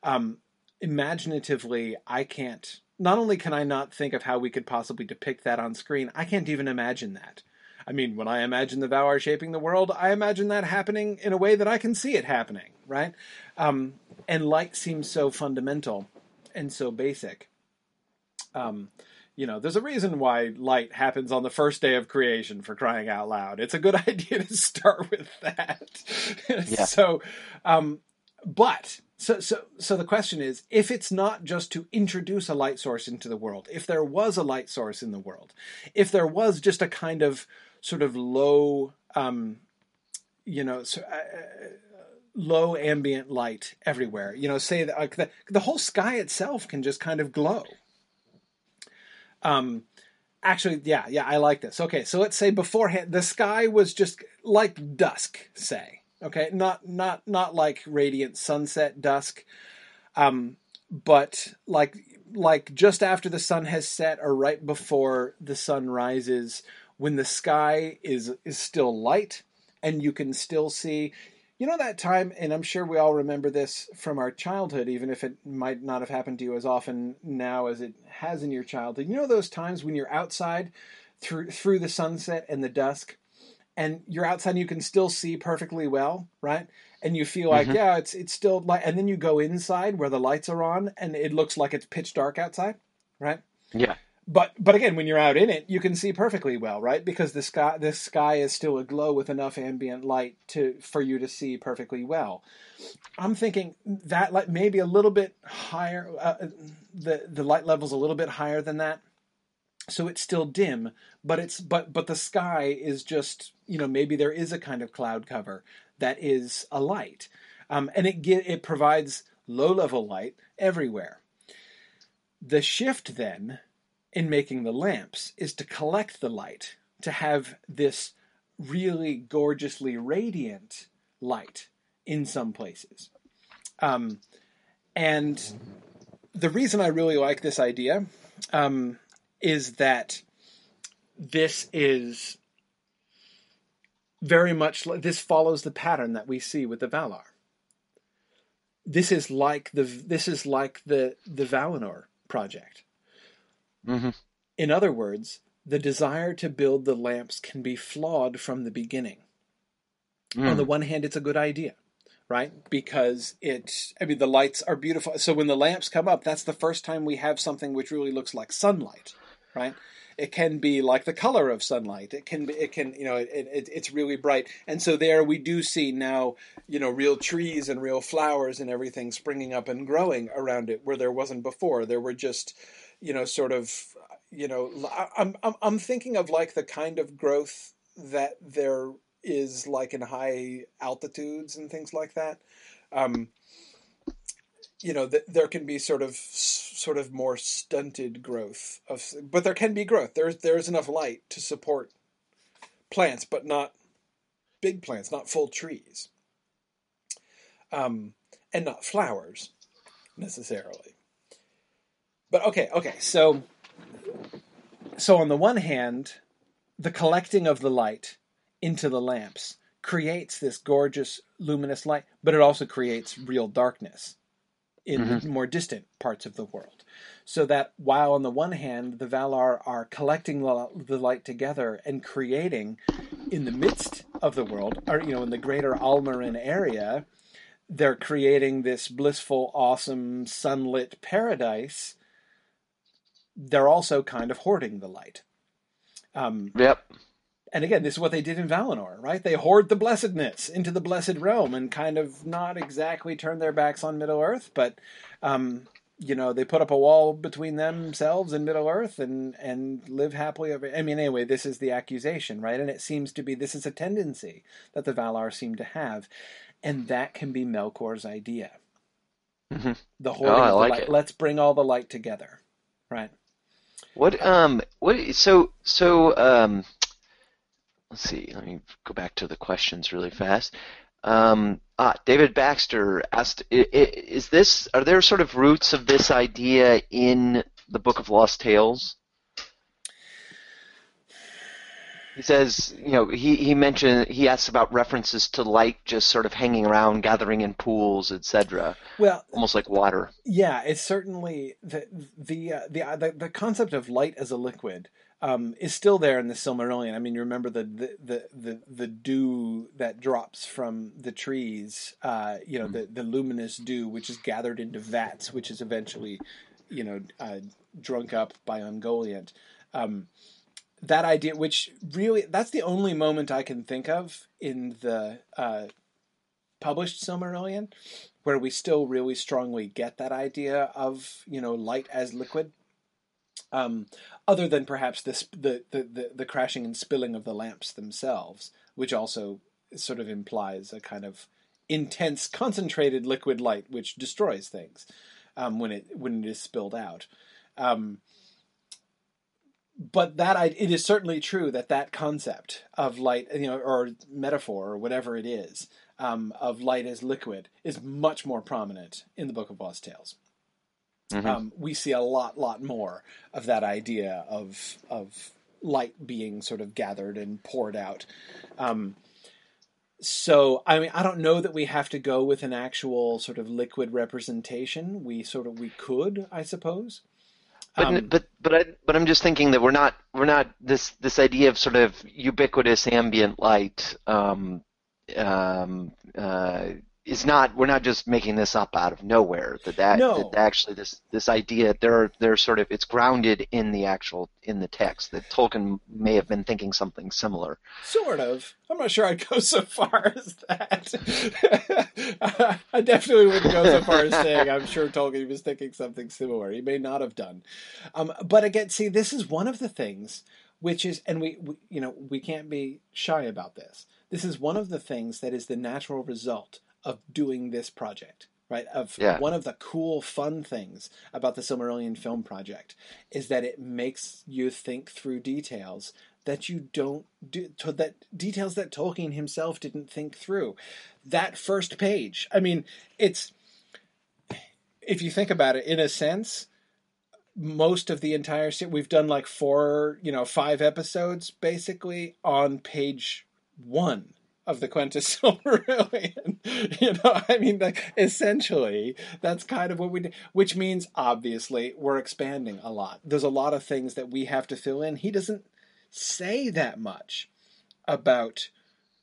Um, imaginatively, I can't. Not only can I not think of how we could possibly depict that on screen, I can't even imagine that. I mean, when I imagine the Valar shaping the world, I imagine that happening in a way that I can see it happening, right? Um, and light seems so fundamental and so basic. Um, you know, there's a reason why light happens on the first day of creation for crying out loud. It's a good idea to start with that. Yeah. so, um, but so, so, so the question is, if it's not just to introduce a light source into the world, if there was a light source in the world, if there was just a kind of sort of low, um, you know, so, uh, uh, low ambient light everywhere. You know, say that like the the whole sky itself can just kind of glow. Um, actually, yeah, yeah, I like this. Okay, so let's say beforehand the sky was just like dusk, say. Okay, not not not like radiant sunset dusk, um, but like like just after the sun has set or right before the sun rises when the sky is is still light and you can still see you know that time and i'm sure we all remember this from our childhood even if it might not have happened to you as often now as it has in your childhood. You know those times when you're outside through through the sunset and the dusk and you're outside and you can still see perfectly well right? And you feel like mm-hmm. yeah it's it's still light and then you go inside where the lights are on and it looks like it's pitch dark outside right? Yeah but but again, when you're out in it, you can see perfectly well, right? Because the sky the sky is still aglow with enough ambient light to for you to see perfectly well. I'm thinking that like maybe a little bit higher. Uh, the the light level's a little bit higher than that, so it's still dim, but it's but but the sky is just you know maybe there is a kind of cloud cover that is a light, um, and it get, it provides low level light everywhere. The shift then in making the lamps is to collect the light, to have this really gorgeously radiant light in some places. Um, and the reason I really like this idea um, is that this is very much this follows the pattern that we see with the Valar. This is like the this is like the the Valinor project. Mm-hmm. In other words, the desire to build the lamps can be flawed from the beginning. Mm. On the one hand, it's a good idea, right? Because it, I mean, the lights are beautiful. So when the lamps come up, that's the first time we have something which really looks like sunlight, right? It can be like the color of sunlight. It can be, it can, you know, it, it, it's really bright. And so there we do see now, you know, real trees and real flowers and everything springing up and growing around it where there wasn't before. There were just, you know, sort of, you know, I'm I'm I'm thinking of like the kind of growth that there is like in high altitudes and things like that. Um, you know, th- there can be sort of sort of more stunted growth of, but there can be growth. There's there's enough light to support plants, but not big plants, not full trees, um, and not flowers necessarily. But okay, okay, so so on the one hand, the collecting of the light into the lamps creates this gorgeous luminous light, but it also creates real darkness in mm-hmm. the more distant parts of the world. So that while on the one hand the Valar are collecting the light together and creating in the midst of the world, or you know, in the greater Almaren area, they're creating this blissful, awesome, sunlit paradise. They're also kind of hoarding the light. Um, yep and again, this is what they did in Valinor, right? They hoard the blessedness into the blessed realm and kind of not exactly turn their backs on Middle Earth, but um, you know, they put up a wall between themselves and Middle Earth and and live happily ever. I mean, anyway, this is the accusation, right? And it seems to be this is a tendency that the Valar seem to have, and that can be Melkor's idea. Mm-hmm. The hoarding oh, of the like light. It. Let's bring all the light together, right? What um what so so um let's see. Let me go back to the questions really fast. Um, ah, David Baxter asked, "Is this? Are there sort of roots of this idea in the Book of Lost Tales?" He says, you know, he, he mentioned he asks about references to light just sort of hanging around, gathering in pools, etc. Well, almost like water. Yeah, it's certainly the the, uh, the the the concept of light as a liquid um, is still there in the Silmarillion. I mean, you remember the the the the, the dew that drops from the trees. Uh, you know, the the luminous dew, which is gathered into vats, which is eventually, you know, uh, drunk up by Ungoliant. Um, that idea, which really, that's the only moment I can think of in the uh, published Silmarillion, where we still really strongly get that idea of you know light as liquid. Um, other than perhaps the, the, the, the, crashing and spilling of the lamps themselves, which also sort of implies a kind of intense, concentrated liquid light which destroys things um, when it when it is spilled out. Um, but that I, it is certainly true that that concept of light, you know, or metaphor or whatever it is, um, of light as liquid is much more prominent in the Book of Lost Tales. Mm-hmm. Um, we see a lot, lot more of that idea of of light being sort of gathered and poured out. Um, so, I mean, I don't know that we have to go with an actual sort of liquid representation. We sort of we could, I suppose. But um, but but I but I'm just thinking that we're not we're not this this idea of sort of ubiquitous ambient light um, um, uh, is not we're not just making this up out of nowhere that that, no. that actually this this idea there are there's sort of it's grounded in the actual in the text that Tolkien may have been thinking something similar. Sort of. I'm not sure I'd go so far as that. I definitely wouldn't go so far as saying I'm sure Tolkien was thinking something similar. He may not have done. Um, but again see this is one of the things which is and we, we you know we can't be shy about this. This is one of the things that is the natural result of doing this project right? Of yeah. one of the cool, fun things about the Silmarillion film project is that it makes you think through details that you don't do that details that Tolkien himself didn't think through. That first page, I mean, it's if you think about it, in a sense, most of the entire series we've done like four, you know, five episodes basically on page one of the Quenta Silmarillion. you know, I mean, like, essentially, that's kind of what we do, which means obviously we're expanding a lot. There's a lot of things that we have to fill in. He doesn't say that much about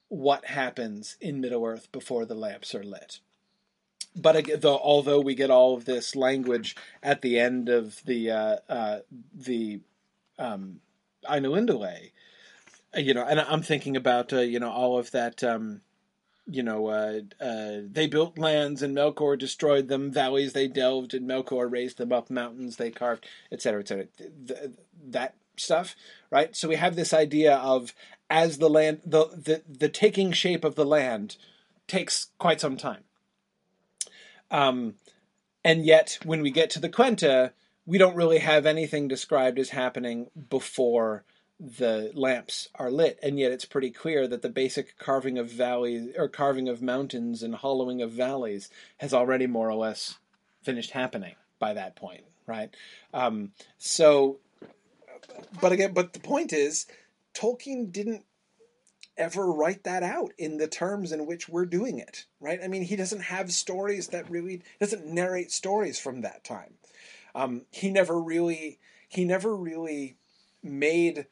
what happens in Middle Earth before the lamps are lit. But though, although we get all of this language at the end of the uh, uh, the um, Ainulindalë, you know, and I'm thinking about uh, you know all of that. Um, you know, uh, uh, they built lands and Melkor destroyed them. Valleys they delved and Melkor raised them up. Mountains they carved, etc., etc. Th- that stuff, right? So we have this idea of as the land the, the the taking shape of the land takes quite some time. Um, and yet when we get to the Quenta, we don't really have anything described as happening before the lamps are lit, and yet it's pretty clear that the basic carving of valleys or carving of mountains and hollowing of valleys has already more or less finished happening by that point, right? Um, so, but again, but the point is, Tolkien didn't ever write that out in the terms in which we're doing it, right? I mean, he doesn't have stories that really doesn't narrate stories from that time. Um, he never really he never really made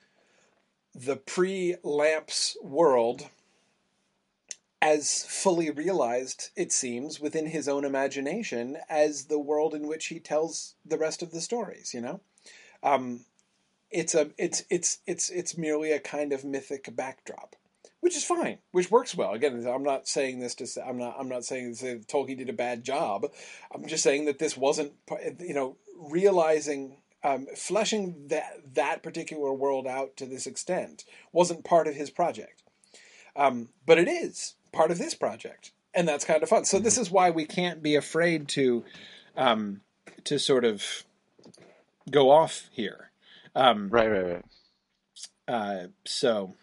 the pre-lamps world as fully realized, it seems, within his own imagination as the world in which he tells the rest of the stories. You know, um, it's a it's it's it's it's merely a kind of mythic backdrop, which is fine, which works well. Again, I'm not saying this to say, I'm not I'm not saying that Tolkien did a bad job. I'm just saying that this wasn't you know realizing um, fleshing that that particular world out to this extent wasn't part of his project, um, but it is part of this project, and that's kind of fun. So this is why we can't be afraid to um, to sort of go off here. Um, right, right, right. Uh, so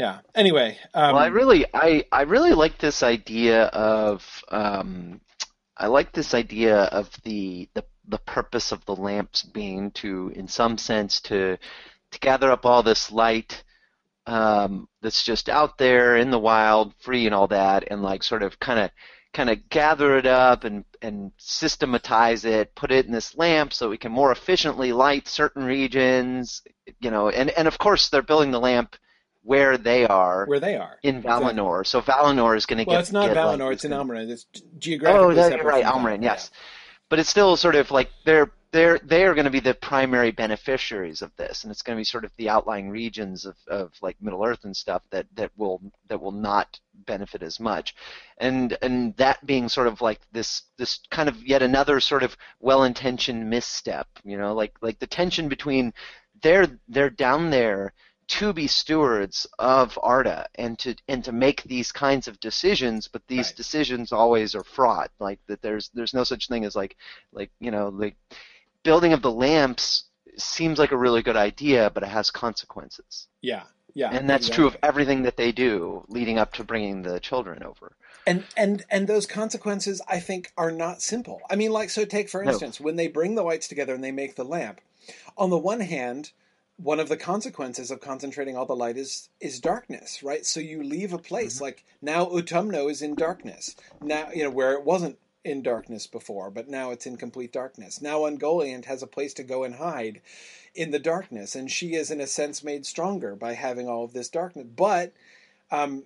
yeah. Anyway, um, well, I really, I, I really like this idea of, um, I like this idea of the, the the purpose of the lamps being to, in some sense, to to gather up all this light um, that's just out there in the wild, free and all that, and like sort of kind of kind of gather it up and and systematize it, put it in this lamp so we can more efficiently light certain regions, you know, and and of course they're building the lamp where they are, where they are in Valinor. Exactly. So Valinor is going to well, get. Well, it's not get, Valinor; like, it's in Almaren. It's oh, geographically oh, separate. you're right, Almaren. Yes, yeah. but it's still sort of like they're they're they are going to be the primary beneficiaries of this, and it's going to be sort of the outlying regions of, of like Middle Earth and stuff that, that will that will not benefit as much, and and that being sort of like this this kind of yet another sort of well-intentioned misstep, you know, like like the tension between they're they're down there to be stewards of Arda and to and to make these kinds of decisions, but these right. decisions always are fraught. Like that, there's there's no such thing as like like you know like building of the lamps seems like a really good idea, but it has consequences. Yeah, yeah, and that's exactly. true of everything that they do leading up to bringing the children over. And and and those consequences, I think, are not simple. I mean, like so. Take for instance, no. when they bring the whites together and they make the lamp. On the one hand, one of the consequences of concentrating all the light is is darkness, right? So you leave a place mm-hmm. like now Utumno is in darkness. Now you know where it wasn't in darkness before, but now it's in complete darkness. Now Ungoliant has a place to go and hide in the darkness, and she is in a sense made stronger by having all of this darkness. But um,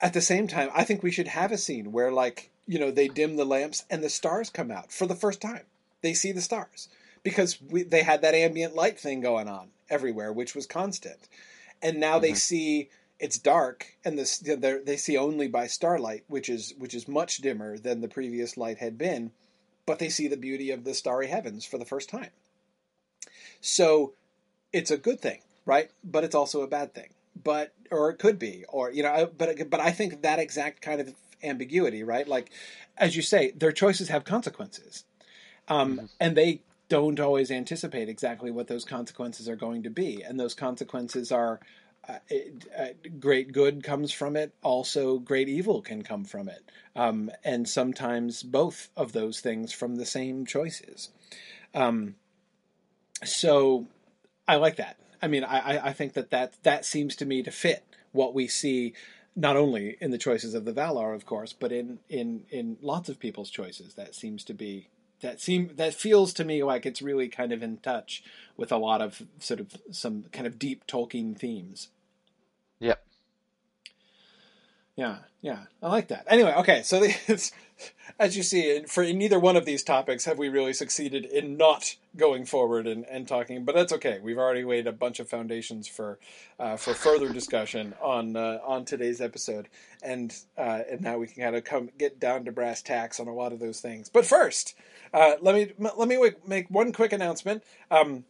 at the same time, I think we should have a scene where like you know they dim the lamps and the stars come out for the first time. They see the stars because we, they had that ambient light thing going on everywhere, which was constant. And now mm-hmm. they see it's dark, and this they see only by starlight, which is which is much dimmer than the previous light had been. But they see the beauty of the starry heavens for the first time. So it's a good thing, right? But it's also a bad thing. But or it could be, or you know, but but I think that exact kind of ambiguity, right? Like as you say, their choices have consequences. Um, mm-hmm. and they don't always anticipate exactly what those consequences are going to be, and those consequences are uh, it, uh, great good comes from it. Also, great evil can come from it, um, and sometimes both of those things from the same choices. Um, so, I like that. I mean, I, I think that, that that seems to me to fit what we see not only in the choices of the Valar, of course, but in in in lots of people's choices. That seems to be that seem that feels to me like it's really kind of in touch with a lot of sort of some kind of deep Tolkien themes. Yep. Yeah, yeah, I like that. Anyway, okay, so it's, as you see, for neither one of these topics have we really succeeded in not going forward and, and talking, but that's okay. We've already laid a bunch of foundations for uh, for further discussion on uh, on today's episode, and uh, and now we can kind of come get down to brass tacks on a lot of those things. But first, uh, let me let me make one quick announcement. Um,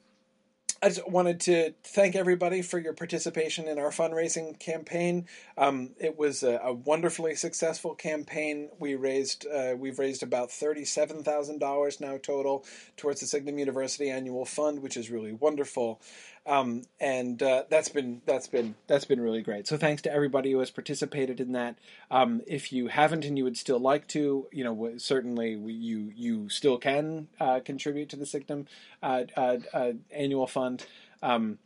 I just wanted to thank everybody for your participation in our fundraising campaign. Um, it was a, a, wonderfully successful campaign. We raised uh, we've raised about thirty seven thousand dollars now total towards the Signum University Annual Fund, which is really wonderful. Um, and uh, that's been that's been that's been really great. So thanks to everybody who has participated in that. Um, if you haven't and you would still like to, you know, certainly you you still can uh, contribute to the Signum uh, uh, uh annual fund. Um,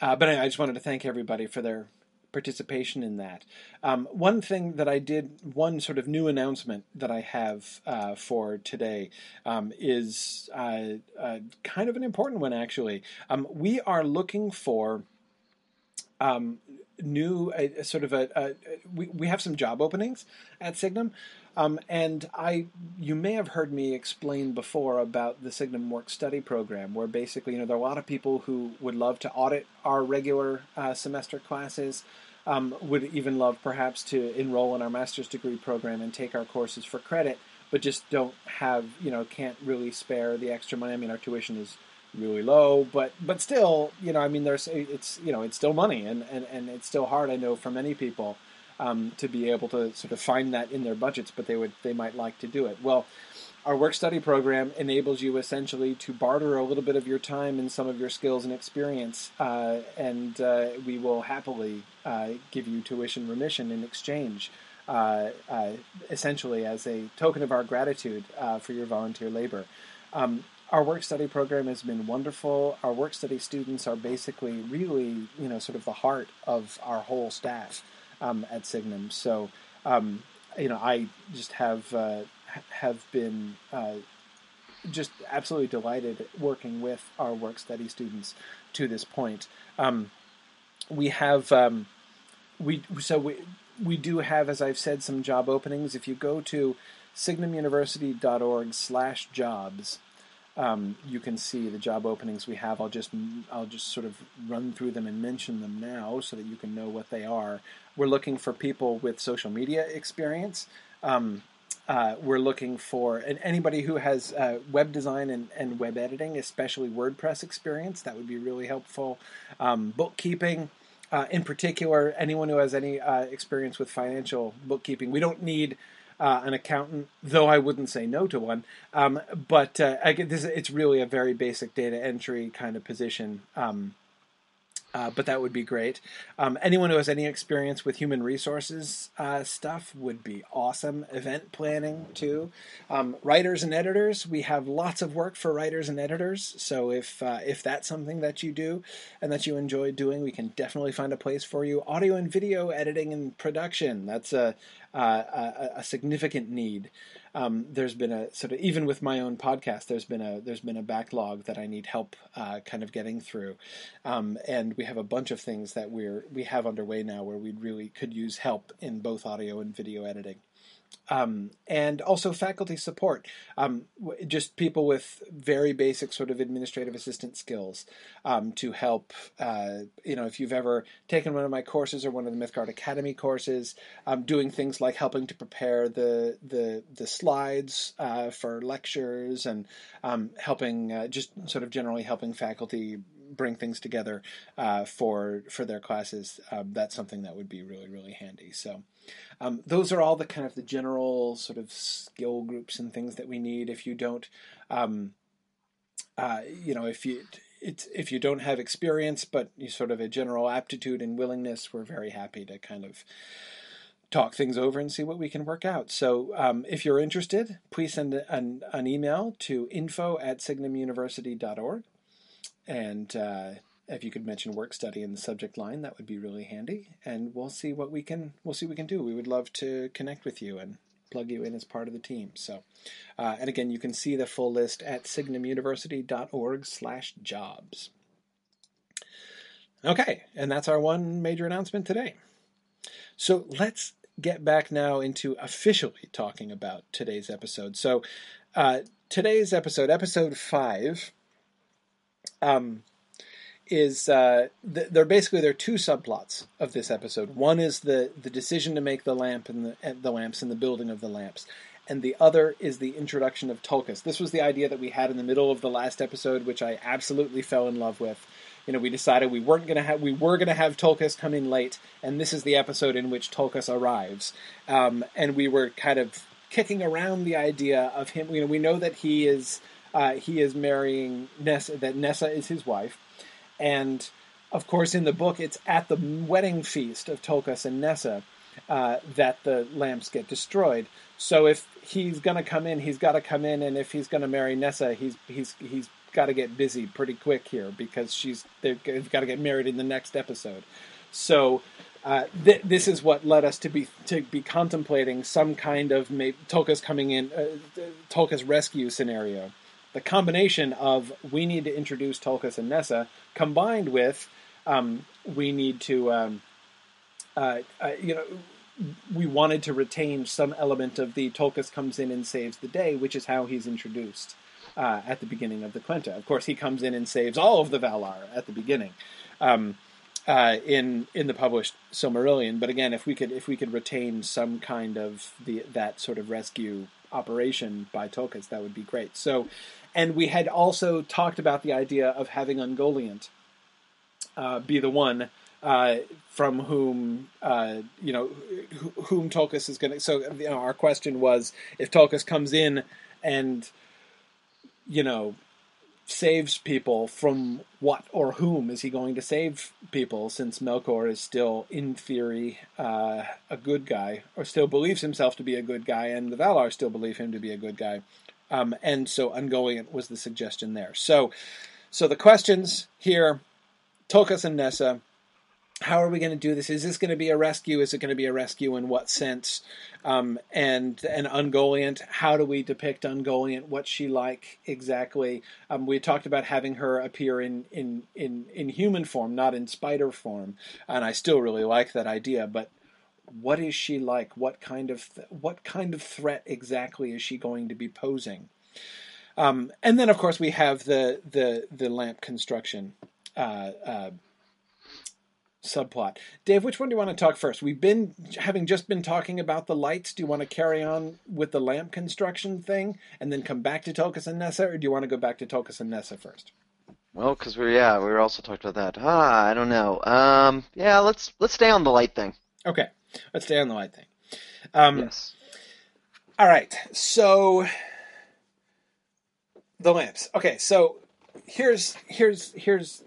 but anyway, I just wanted to thank everybody for their participation in that. Um, one thing that I did, one sort of new announcement that I have uh, for today um, is uh, uh, kind of an important one, actually. Um, we are looking for um, new, sort of a, a, we, we have some job openings at Signum. Um, and I, you may have heard me explain before about the Signum Work Study Program, where basically, you know, there are a lot of people who would love to audit our regular uh, semester classes, um, would even love perhaps to enroll in our master's degree program and take our courses for credit, but just don't have, you know, can't really spare the extra money. I mean, our tuition is really low, but but still, you know, I mean, there's it's you know, it's still money, and and and it's still hard. I know for many people um, to be able to sort of find that in their budgets, but they would they might like to do it. Well, our work study program enables you essentially to barter a little bit of your time and some of your skills and experience, uh, and uh, we will happily uh, give you tuition remission in exchange. Uh, uh, essentially, as a token of our gratitude uh, for your volunteer labor. Um, our work study program has been wonderful. Our work study students are basically really, you know, sort of the heart of our whole staff um, at Signum. So, um, you know, I just have uh, have been uh, just absolutely delighted working with our work study students to this point. Um, we have um, we so we we do have, as I've said, some job openings. If you go to signumuniversity.org/jobs um, you can see the job openings we have. I'll just I'll just sort of run through them and mention them now so that you can know what they are. We're looking for people with social media experience. Um, uh, we're looking for and anybody who has uh, web design and, and, web editing, especially WordPress experience. That would be really helpful. Um, bookkeeping. Uh, in particular, anyone who has any uh, experience with financial bookkeeping, we don't need uh, an accountant, though I wouldn't say no to one. Um, but uh, I this, it's really a very basic data entry kind of position. Um, uh, but that would be great. Um, anyone who has any experience with human resources uh, stuff would be awesome. Event planning too. Um, writers and editors, we have lots of work for writers and editors. So if uh, if that's something that you do and that you enjoy doing, we can definitely find a place for you. Audio and video editing and production. That's a a, a significant need um, there's been a sort of even with my own podcast, there's been a there's been a backlog that I need help uh, kind of getting through, um, and we have a bunch of things that we're we have underway now where we really could use help in both audio and video editing um, and also faculty support. Um, just people with very basic sort of administrative assistant skills um, to help. Uh, you know, if you've ever taken one of my courses or one of the Mythgard Academy courses, um, doing things like helping to prepare the the the slides uh, for lectures and um, helping uh, just sort of generally helping faculty bring things together uh, for for their classes, um, that's something that would be really really handy. So um, those are all the kind of the general sort of skill groups and things that we need. If you don't, um, uh, you know, if you it's if you don't have experience, but you sort of a general aptitude and willingness, we're very happy to kind of talk things over and see what we can work out. So um, if you're interested, please send an, an email to info at signumuniversity.org and uh, if you could mention work study in the subject line, that would be really handy. And we'll see what we can we'll see what we can do. We would love to connect with you and plug you in as part of the team. So, uh, and again, you can see the full list at signumuniversity.org/jobs. Okay, and that's our one major announcement today. So let's get back now into officially talking about today's episode. So, uh, today's episode, episode five um, is uh, th- there basically there are two subplots of this episode. One is the the decision to make the lamp and the, the lamps and the building of the lamps, and the other is the introduction of Tulkas. This was the idea that we had in the middle of the last episode, which I absolutely fell in love with. you know, we decided we weren't going to have we were going to have Tulkas come in late, and this is the episode in which Tulkas arrives, um, and we were kind of kicking around the idea of him. You know, we know that he is uh, he is marrying Nessa, that Nessa is his wife, and of course, in the book, it's at the wedding feast of Tulkas and Nessa uh, that the lamps get destroyed. So if he's going to come in, he's got to come in, and if he's going to marry Nessa, he's he's he's got to get busy pretty quick here because she's they've got to get married in the next episode. So uh, th- this is what led us to be to be contemplating some kind of maybe Tulkas coming in, uh, Tulkas rescue scenario. The combination of we need to introduce Tulkas and Nessa combined with um, we need to, um, uh, uh, you know, we wanted to retain some element of the Tulkas comes in and saves the day, which is how he's introduced uh, at the beginning of the Quenta. Of course, he comes in and saves all of the Valar at the beginning. Um, uh, in in the published Silmarillion, but again, if we could if we could retain some kind of the that sort of rescue operation by Tulkas, that would be great. So, and we had also talked about the idea of having Ungoliant uh, be the one uh, from whom uh, you know whom Tulkas is going to. So you know, our question was if Tulkas comes in and you know saves people from what or whom is he going to save people since Melkor is still in theory uh, a good guy or still believes himself to be a good guy and the Valar still believe him to be a good guy um, and so Ungoliant was the suggestion there so so the questions here Tulkas and Nessa. How are we going to do this? Is this going to be a rescue? Is it going to be a rescue in what sense? Um, and and Ungoliant, how do we depict Ungoliant? What's she like exactly? Um, we talked about having her appear in, in in in human form, not in spider form, and I still really like that idea. But what is she like? What kind of th- what kind of threat exactly is she going to be posing? Um, and then, of course, we have the the the lamp construction uh, uh, subplot. Dave, which one do you want to talk first? We've been having just been talking about the lights. Do you want to carry on with the lamp construction thing and then come back to Tulkas and Nessa, or do you want to go back to Tulkas and Nessa first? Well, because we're yeah we were also talking about that. Ah, I don't know. Um, yeah, let's let's stay on the light thing. Okay, let's stay on the light thing. Um, yes. All right. So the lamps. Okay. So here's here's here's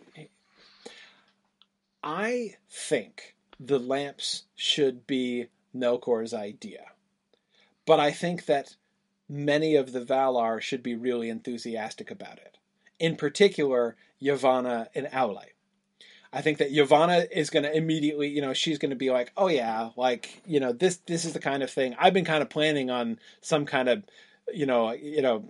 I think the lamps should be Melkor's idea. But I think that many of the Valar should be really enthusiastic about it. In particular, Yavanna and Aule. I think that Yavanna is going to immediately, you know, she's going to be like, "Oh yeah, like, you know, this this is the kind of thing I've been kind of planning on some kind of, you know, you know,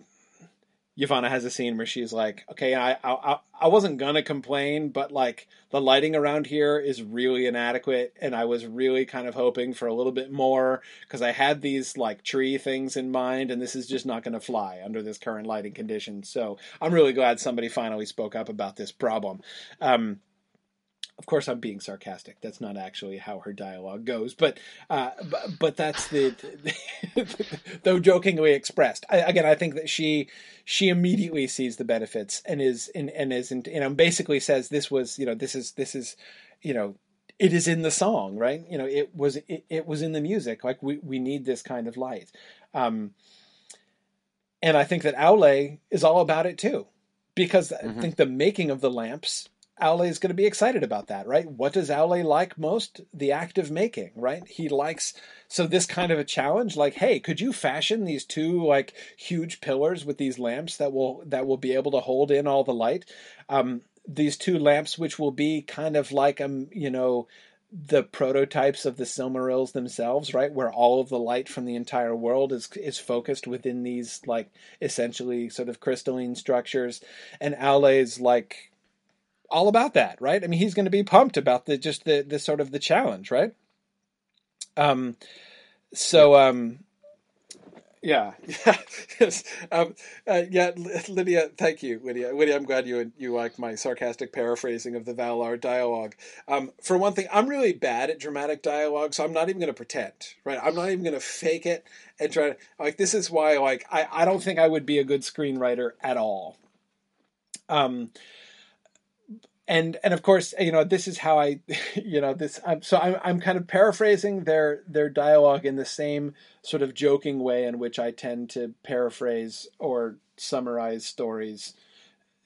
Yavanna has a scene where she's like, "Okay, I, I I wasn't gonna complain, but like the lighting around here is really inadequate, and I was really kind of hoping for a little bit more because I had these like tree things in mind, and this is just not gonna fly under this current lighting condition. So I'm really glad somebody finally spoke up about this problem." Um, of course, I'm being sarcastic. That's not actually how her dialogue goes, but uh, but, but that's the, though jokingly expressed. I, again, I think that she she immediately sees the benefits and is and, and is you know basically says this was you know this is this is you know it is in the song right you know it was it, it was in the music like we we need this kind of light um, and I think that Aule is all about it too because mm-hmm. I think the making of the lamps Aule is going to be excited about that, right? What does Aule like most? The act of making, right? He likes so this kind of a challenge, like, hey, could you fashion these two like huge pillars with these lamps that will that will be able to hold in all the light? Um, these two lamps, which will be kind of like um, you know, the prototypes of the Silmarils themselves, right, where all of the light from the entire world is is focused within these like essentially sort of crystalline structures, and Aule's like all about that, right? I mean, he's going to be pumped about the just the the sort of the challenge, right? Um, so um, yeah, yeah, yes, um, uh, yeah, Lydia, thank you, Lydia. Lydia, I'm glad you you like my sarcastic paraphrasing of the Valar dialogue. Um, for one thing, I'm really bad at dramatic dialogue, so I'm not even going to pretend, right? I'm not even going to fake it and try to like. This is why, like, I I don't think I would be a good screenwriter at all. Um, and and of course, you know, this is how I, you know, this. I'm, so I'm I'm kind of paraphrasing their their dialogue in the same sort of joking way in which I tend to paraphrase or summarize stories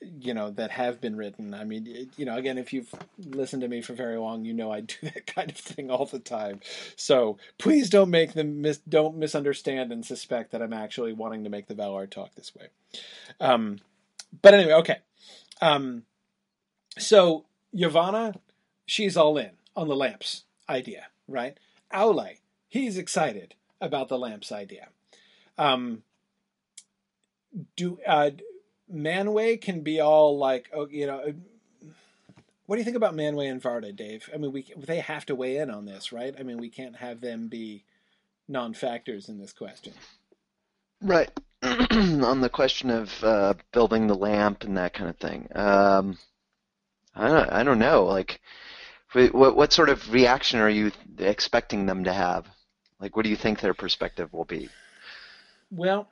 you know that have been written. I mean you know again if you've listened to me for very long you know i do that kind of thing all the time. So please don't make them mis- don't misunderstand and suspect that i'm actually wanting to make the valar talk this way. Um, but anyway okay. Um, so Yavanna, she's all in on the lamps idea right Aule, he's excited about the lamps idea um, do uh, Manwë can be all like, oh, you know, what do you think about Manwë and Varda, Dave? I mean, we they have to weigh in on this, right? I mean, we can't have them be non-factors in this question. Right. on the question of uh, building the lamp and that kind of thing. Um, I don't, I don't know. Like, what what sort of reaction are you expecting them to have? Like, what do you think their perspective will be? Well,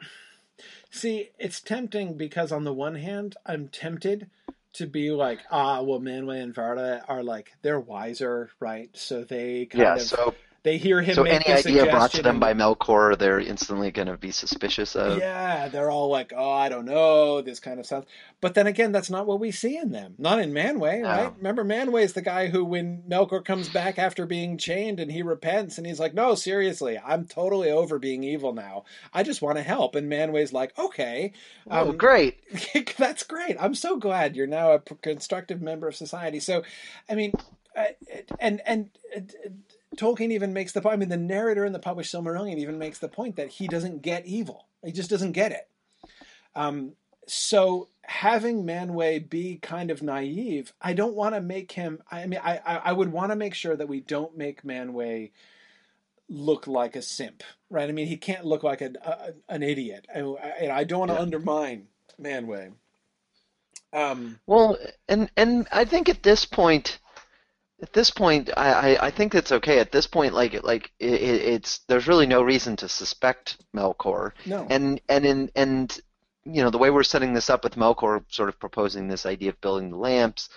See, it's tempting because on the one hand, I'm tempted to be like, ah, well, Manwë and Varda are like they're wiser, right? So they kind yeah, of so they hear him. So any idea brought to them by Melkor, they're instantly going to be suspicious of. Yeah, they're all like, oh, I don't know, this kind of stuff. But then again, that's not what we see in them. Not in Manwë, No. right? Remember, Manwë is the guy who, when Melkor comes back after being chained and he repents and he's like, no, seriously, I'm totally over being evil now. I just want to help. And Manwë's like, okay. Oh, um, great! That's great. I'm so glad you're now a constructive member of society. So, I mean, uh, and and uh, Tolkien even makes the point. I mean, the narrator in the published Silmarillion even makes the point that he doesn't get evil. He just doesn't get it. Um, so having Manwë be kind of naive, I don't want to make him. I mean, I I, I would want to make sure that we don't make Manwë look like a simp, right? I mean, he can't look like a, a an idiot. I, I, I don't want to Yeah. undermine Manwë. Um, Well, and and I think at this point, at this point, I, I, I think it's okay. At this point, like like it, it's there's really no reason to suspect Melkor, no, and and in and you know the way we're setting this up with Melkor sort of proposing this idea of building the lamps,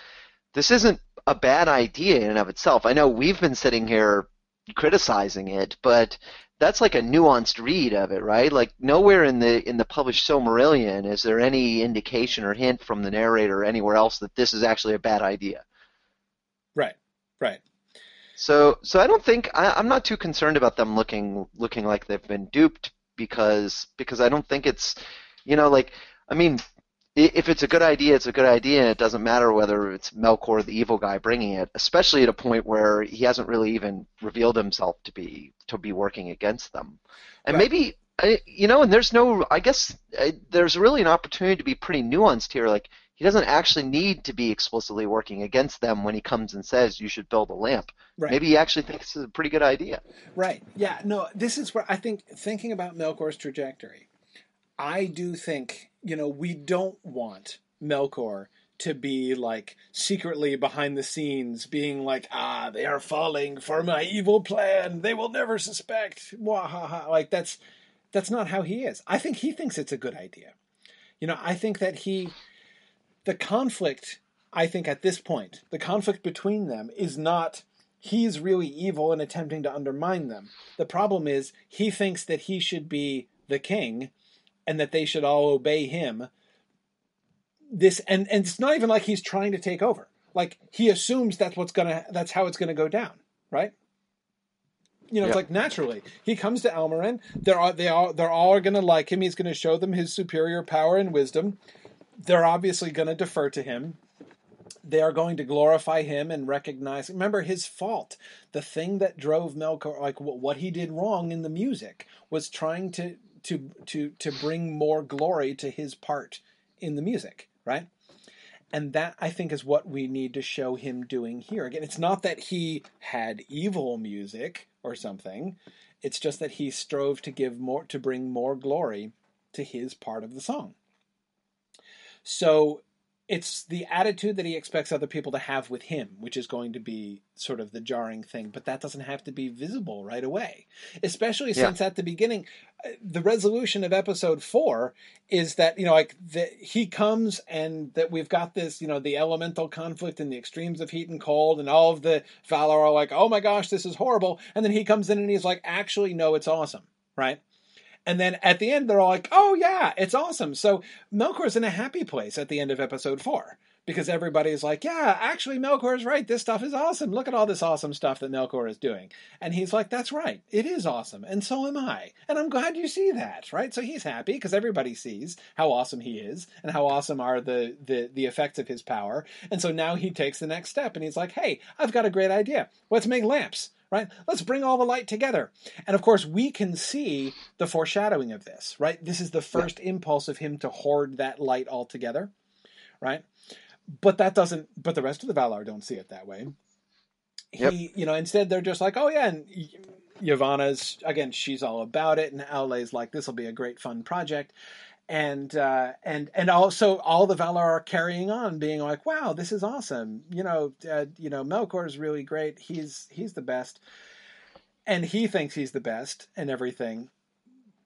this isn't a bad idea in and of itself. I know we've been sitting here criticizing it, but that's like a nuanced read of it, right? Like nowhere in the in the published Silmarillion is there any indication or hint from the narrator or anywhere else that this is actually a bad idea. right, right. So so I don't think I, I'm not too concerned about them looking looking like they've been duped because because I don't think it's you know like I mean if it's a good idea it's a good idea and it doesn't matter whether it's Melkor the evil guy bringing it especially at a point where he hasn't really even revealed himself to be to be working against them and Right. maybe I, you know and there's no I guess there's really an opportunity to be pretty nuanced here like he doesn't actually need to be explicitly working against them when he comes and says you should build a lamp Right. Maybe he actually thinks it's a pretty good idea. Right. Yeah. No, this is where I think thinking about Melkor's trajectory, I do think, you know, we don't want Melkor to be like secretly behind the scenes being like, ah, they are falling for my evil plan. They will never suspect. Mwahaha. Like that's that's not how he is. I think he thinks it's a good idea. You know, I think that he the conflict I think at this point, the conflict between them is not he's really evil and attempting to undermine them. The problem is he thinks that he should be the king and that they should all obey him. This and, and it's not even like he's trying to take over. Like he assumes that's what's gonna that's how it's gonna go down, right? You know, it's like naturally he comes to Almaren. They're all, they all they're all going to like him. He's going to show them his superior power and wisdom. They're obviously going to defer to him. They are going to glorify him and recognize remember his fault. The thing that drove melkor like what, he did wrong in the music was trying to to to to bring more glory to his part in the music right? And that i think is what we need to show him doing here. Again it's not that he had evil music or something. It's just that he strove to give more to bring more glory to his part of the song so it's the attitude that he expects other people to have with him, which is going to be sort of the jarring thing. But that doesn't have to be visible right away, especially since at the beginning, uh, the resolution of episode four is that you know like the, he comes and that we've got this you know the elemental conflict and the extremes of heat and cold and all of the Valar are like oh my gosh this is horrible. And then he comes in and he's like actually no it's awesome right and then at the end, they're all like, oh, yeah, it's awesome. So Melkor's in a happy place at the end of episode four because everybody's like, yeah, actually, Melkor's right. This stuff is awesome. Look at all this awesome stuff that Melkor is doing. And he's like, that's right. It is awesome. And so am I. And I'm glad you see that, right? So he's happy because everybody sees how awesome he is and how awesome are the, the, the effects of his power. And so now he takes the next step and he's like, hey, I've got a great idea. Let's make lamps right? Let's bring all the light together. And of course, we can see the foreshadowing of this, right? This is the first yeah. impulse of him to hoard that light all together, right? But that doesn't, but the rest of the Valar don't see it that way. Yep. He, you know, instead they're just like, oh yeah, and Yavanna's, again, she's all about it. And Aule's like, this will be a great fun project and uh, and and also all the Valar are carrying on, being like, "Wow, this is awesome!" You know, uh, you know, Melkor is really great. He's he's the best, and he thinks he's the best and everything.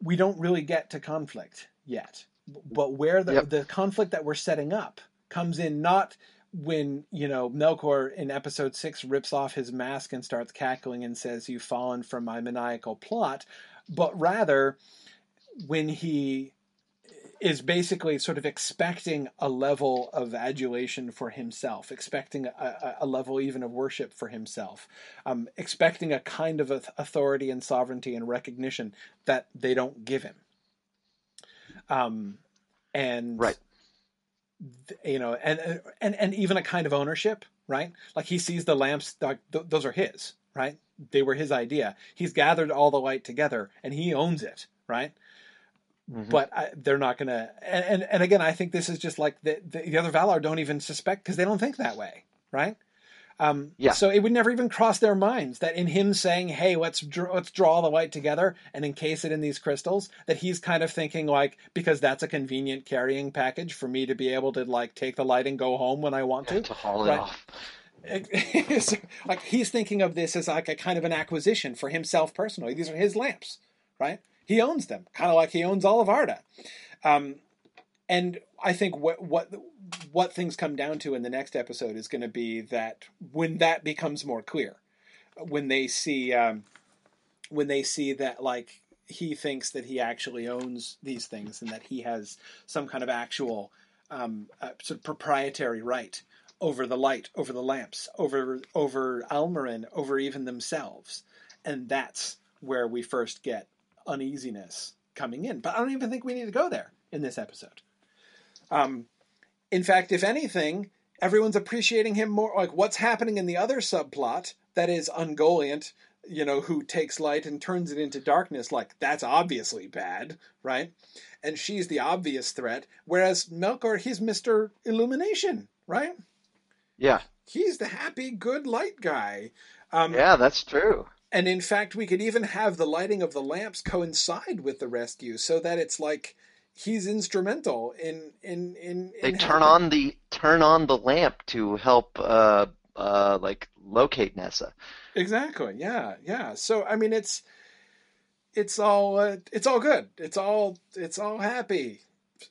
We don't really get to conflict yet, but where the yep. the conflict that we're setting up comes in not when you know Melkor in episode six rips off his mask and starts cackling and says, "You've fallen from my maniacal plot," but rather when he is basically sort of expecting a level of adulation for himself, expecting a, a level even of worship for himself, um, expecting a kind of authority and sovereignty and recognition that they don't give him. Um, and right, you know, and and and even a kind of ownership, right? Like he sees the lamps; th- those are his, right? They were his idea. He's gathered all the light together, and he owns it, right? Mm-hmm. But I, they're not going to. And, and, and again, I think this is just like the the, the other Valar don't even suspect because they don't think that way, right? Um, yeah. So it would never even cross their minds that in him saying, "Hey, let's dr- let's draw the light together and encase it in these crystals," that he's kind of thinking like, because that's a convenient carrying package for me to be able to like take the light and go home when I want to. to haul it right? off. like he's thinking of this as like a kind of an acquisition for himself personally. These are his lamps, right? He owns them, kind of like he owns all of Arda. Um, and I think what what what things come down to in the next episode is going to be that when that becomes more clear, when they see um, when they see that like he thinks that he actually owns these things and that he has some kind of actual um, uh, sort of proprietary right over the light, over the lamps, over over Almaren, over even themselves, and that's where we first get uneasiness coming in. But I don't even think we need to go there in this episode. Um, in fact, if anything, everyone's appreciating him more. Like what's happening in the other subplot that is Ungoliant, you know, who takes light and turns it into darkness. Like that's obviously bad, right? And she's the obvious threat. Whereas Melkor, he's Mister Illumination, right? Yeah, he's the happy, good light guy. Um, yeah, that's true. And in fact, we could even have the lighting of the lamps coincide with the rescue, so that it's like he's instrumental in in in. They turn helping. on the turn on the lamp to help, uh, uh, like locate Nessa. Exactly. Yeah. Yeah. So I mean, it's it's all uh, it's all good. It's all it's all happy.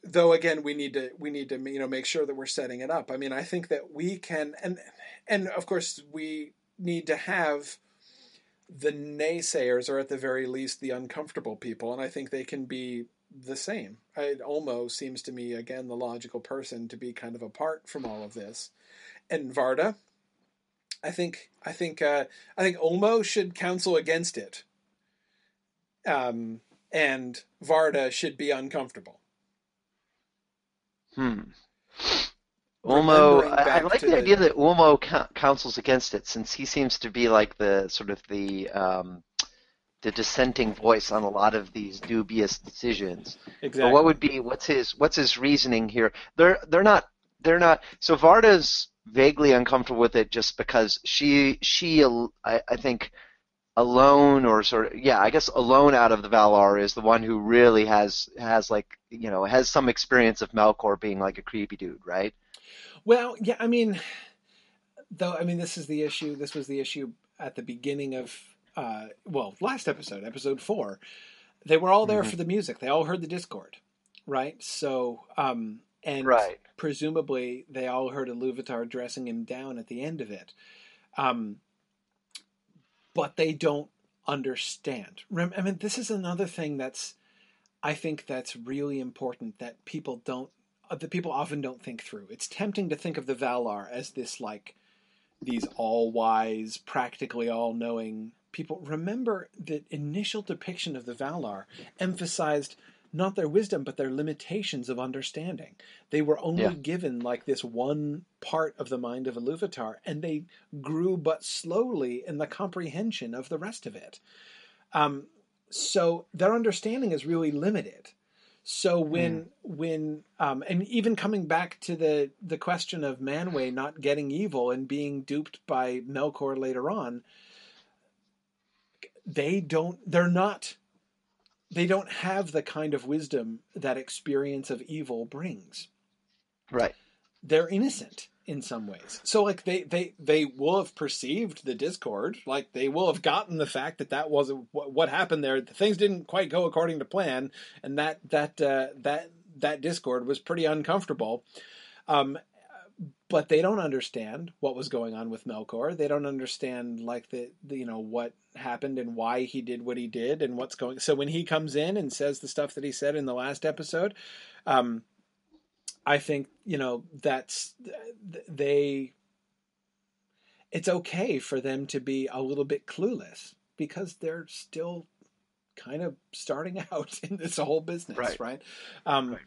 Though again, we need to we need to you know make sure that we're setting it up. I mean, I think that we can and and of course we need to have the naysayers are at the very least the uncomfortable people, and I think they can be the same. It almost seems to me again the logical person to be kind of apart from all of this. And Varda, I think I think uh, I think Ulmo should counsel against it. Um, and Varda should be uncomfortable. Hmm. Ulmo, I, I, like the, the, idea that Ulmo counsels against it, since he seems to be like the sort of the um, the dissenting voice on a lot of these dubious decisions. Exactly. But what would be what's his what's his reasoning here? They're they're not they're not. So Varda's vaguely uncomfortable with it just because she she I, I think alone or sort of yeah i guess alone out of the valar is the one who really has has like you know has some experience of melkor being like a creepy dude right well yeah i mean though i mean this is the issue this was the issue at the beginning of uh well last episode episode four they were all there mm-hmm. for the music they all heard the discord right so um and right. presumably they all heard Iluvatar dressing him down at the end of it. Um, but they don't understand. I mean, this is another thing that's, I think that's really important that people don't, that people often don't think through. It's tempting to think of the Valar as this like, these all wise, practically all knowing people. Remember that initial depiction of the Valar emphasized not their wisdom, but their limitations of understanding. They were only yeah. given like this one part of the mind of Iluvatar, and they grew but slowly in the comprehension of the rest of it. Um, so their understanding is really limited. So when mm. when um, and even coming back to the the question of Manwë not getting evil and being duped by Melkor later on, they don't. They're not they don't have the kind of wisdom that experience of evil brings. Right. They're innocent in some ways. So like they they they will have perceived the discord, like they will have gotten the fact that that wasn't what, happened there. Things didn't quite go according to plan, and that that uh, that that discord was pretty uncomfortable. Um, but they don't understand what was going on with Melkor. They don't understand like the, the, you know what happened and why he did what he did and what's going. So when he comes in and says the stuff that he said in the last episode, um, I think you know that's they. It's okay for them to be a little bit clueless because they're still kind of starting out in this whole business, right? right? Um, right.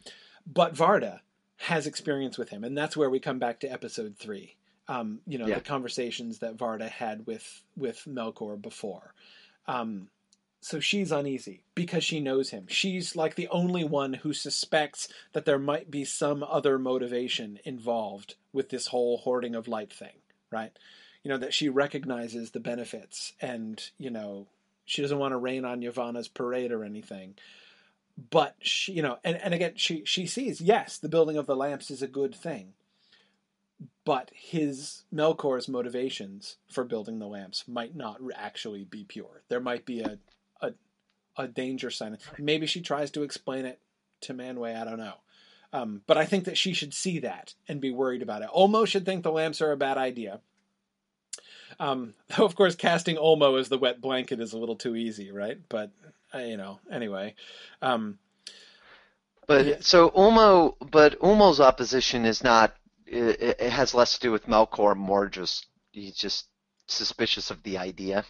But Varda has experience with him, and that's where we come back to episode three. Um, you know, yeah. the conversations that Varda had with with Melkor before. Um, so she's uneasy because she knows him. She's like the only one who suspects that there might be some other motivation involved with this whole hoarding of light thing, right? You know, that she recognizes the benefits and, you know, she doesn't want to rain on Yavanna's parade or anything but she, you know, and, and again, she she sees yes, the building of the lamps is a good thing, but his Melkor's motivations for building the lamps might not actually be pure. There might be a a, danger sign. Maybe she tries to explain it to Manwë. I don't know. Um, but I think that she should see that and be worried about it. Ulmo should think the lamps are a bad idea. Um, though, of course, casting Ulmo as the wet blanket is a little too easy, right? But uh, you know, anyway. Um, but yeah. so Ulmo, but Ulmo's opposition is not. It, it, has less to do with Melkor, more just he's just suspicious of the idea.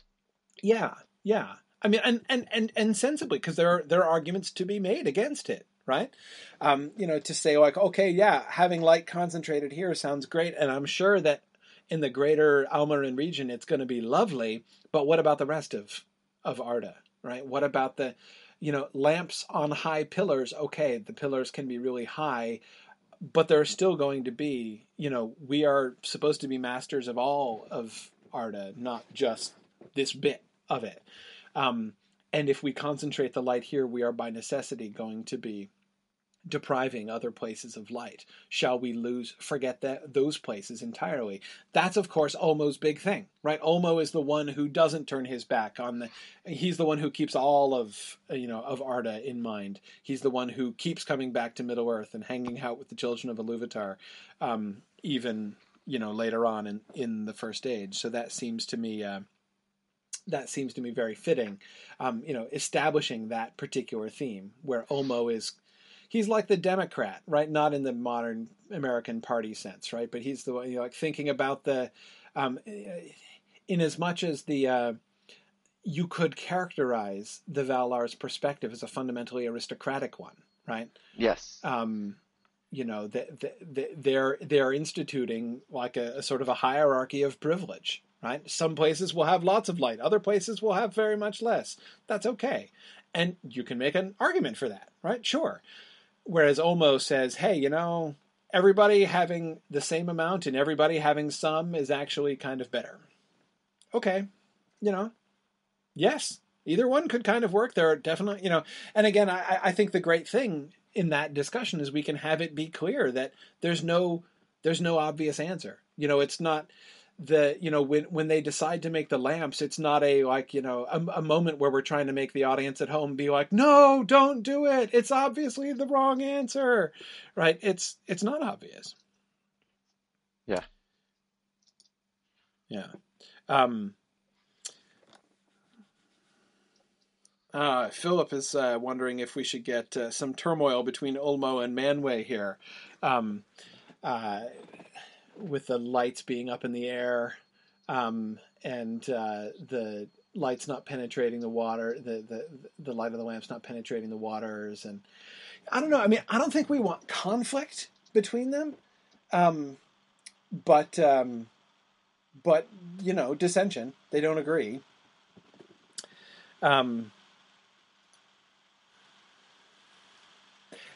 Yeah, yeah. I mean, and and and and sensibly, because there are there are arguments to be made against it, right? Um, you know, to say like, okay, yeah, having light concentrated here sounds great, and I'm sure that in the greater Almaren region, it's going to be lovely. But what about the rest of of Arda? right? What about the, you know, lamps on high pillars? Okay, the pillars can be really high, but there are still going to be, you know, we are supposed to be masters of all of Arda, not just this bit of it. Um, and if we concentrate the light here, we are by necessity going to be depriving other places of light? Shall we lose, forget that those places entirely? That's of course Ulmo's big thing, right? Ulmo is the one who doesn't turn his back on the. He's the one who keeps all of you know of Arda in mind. He's the one who keeps coming back to Middle Earth and hanging out with the children of Iluvatar, um, even you know later on in in the First Age. So that seems to me. Uh, that seems to me very fitting, um, you know, establishing that particular theme where Ulmo is he's like the Democrat, right? Not in the modern American Party sense, right? But he's the one, you know, like thinking about the, um, in as much as the, uh, you could characterize the Valar's perspective as a fundamentally aristocratic one, right? Yes. Um, you know, the, the, the, they're they're instituting like a, a sort of a hierarchy of privilege, right? Some places will have lots of light, other places will have very much less. That's okay, and you can make an argument for that, right? Sure. Whereas Ulmo says, hey, you know, everybody having the same amount and everybody having some is actually kind of better. Okay, you know, Yes, either one could kind of work. There are definitely, you know, and again, I, I think the great thing in that discussion is we can have it be clear that there's no there's no obvious answer. You know, it's not the you know when when they decide to make the lamps it's not a like you know a, a, moment where we're trying to make the audience at home be like no don't do it. It's obviously the wrong answer. Right? It's it's not obvious. Yeah. Yeah. Um uh, Philip is uh, wondering if we should get uh, some turmoil between Ulmo and Manwë here. Um, uh, with the lights being up in the air um, and uh, the lights not penetrating the water, the, the the light of the lamps not penetrating the waters, and I don't know. I mean, I don't think we want conflict between them, um, but um, but you know, dissension. They don't agree. Um,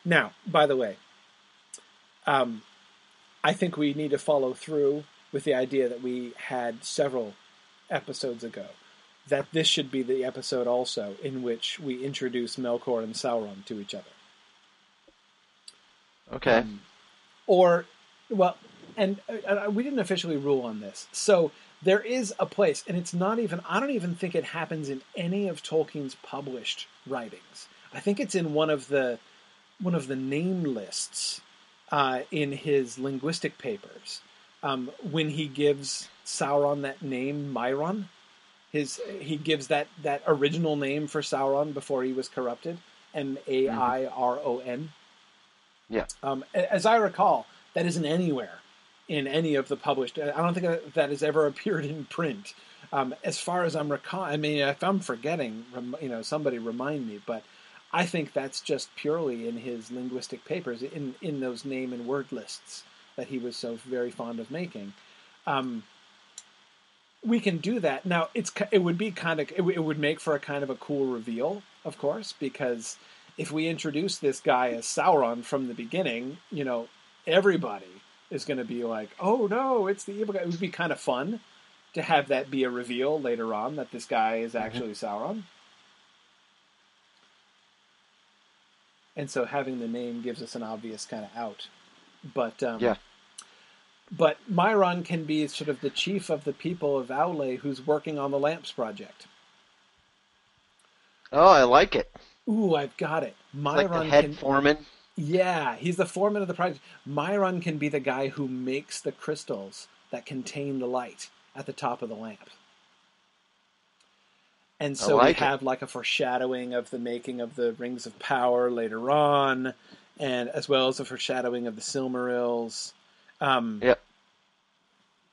now, by the way, um, I think we need to follow through with the idea that we had several episodes ago. That this should be the episode also in which we introduce Melkor and Sauron to each other. Okay. Um, or, well, and uh, uh, we didn't officially rule on this. So there is a place, and it's not even, I don't even think it happens in any of Tolkien's published writings. I think it's in one of the one of the name lists uh, in his linguistic papers um, when he gives Sauron that name, Mairon. His he gives that that original name for Sauron before he was corrupted, M A I R O N. Yeah. Um, as I recall, that isn't anywhere in any of the published. I don't think that has ever appeared in print. Um, as far as I'm recall, I mean, if I'm forgetting, you know, somebody remind me. But I think that's just purely in his linguistic papers, in in those name and word lists that he was so very fond of making. Um, we can do that now. It's it would be kind of it, it would make for a kind of a cool reveal, of course, because if we introduce this guy as Sauron from the beginning, you know, everybody is going to be like, "Oh no, it's the evil guy." It would be kind of fun to have that be a reveal later on that this guy is mm-hmm. actually mm-hmm. Sauron. And so having the name gives us an obvious kind of out. But um, yeah. But Mairon can be sort of the chief of the people of Aule who's working on the lamps project. Oh, I like it. Ooh, I've got it. Mairon like the head can, foreman. Yeah, he's the foreman of the project. Mairon can be the guy who makes the crystals that contain the light at the top of the lamp. And so like we have like a foreshadowing of the making of the Rings of Power later on, and as well as a foreshadowing of the Silmarils. Um, yep.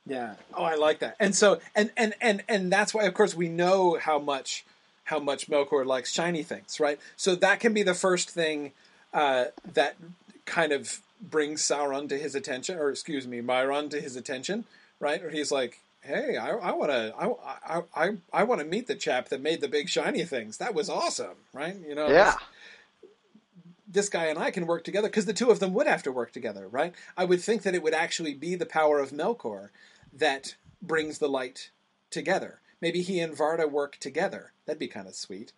Yeah. Oh, I like that. And so, and and and and that's why, of course, we know how much how much Melkor likes shiny things, right? So that can be the first thing uh, that kind of brings Sauron to his attention, or excuse me, Mairon to his attention, right? Or he's like, hey, I, I want to, I, I, I want to meet the chap that made the big shiny things. That was awesome, right? You know, yeah. This, guy and I can work together because the two of them would have to work together, right? I would think that it would actually be the power of Melkor that brings the light together. Maybe he and Varda work together. That'd be kind of sweet.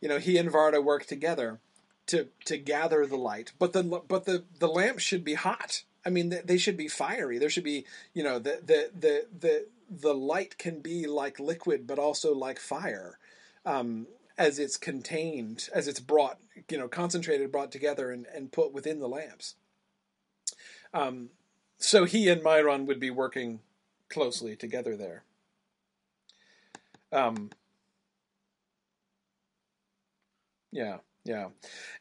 You know, he and Varda work together to to gather the light, but the but the the lamp should be hot I mean, they should be fiery. There should be, you know, the the the the the light can be like liquid, but also like fire, um, as it's contained, as it's brought, you know, concentrated, brought together, and and put within the lamps. Um, so he and Mairon would be working closely together there. Um, yeah. Yeah,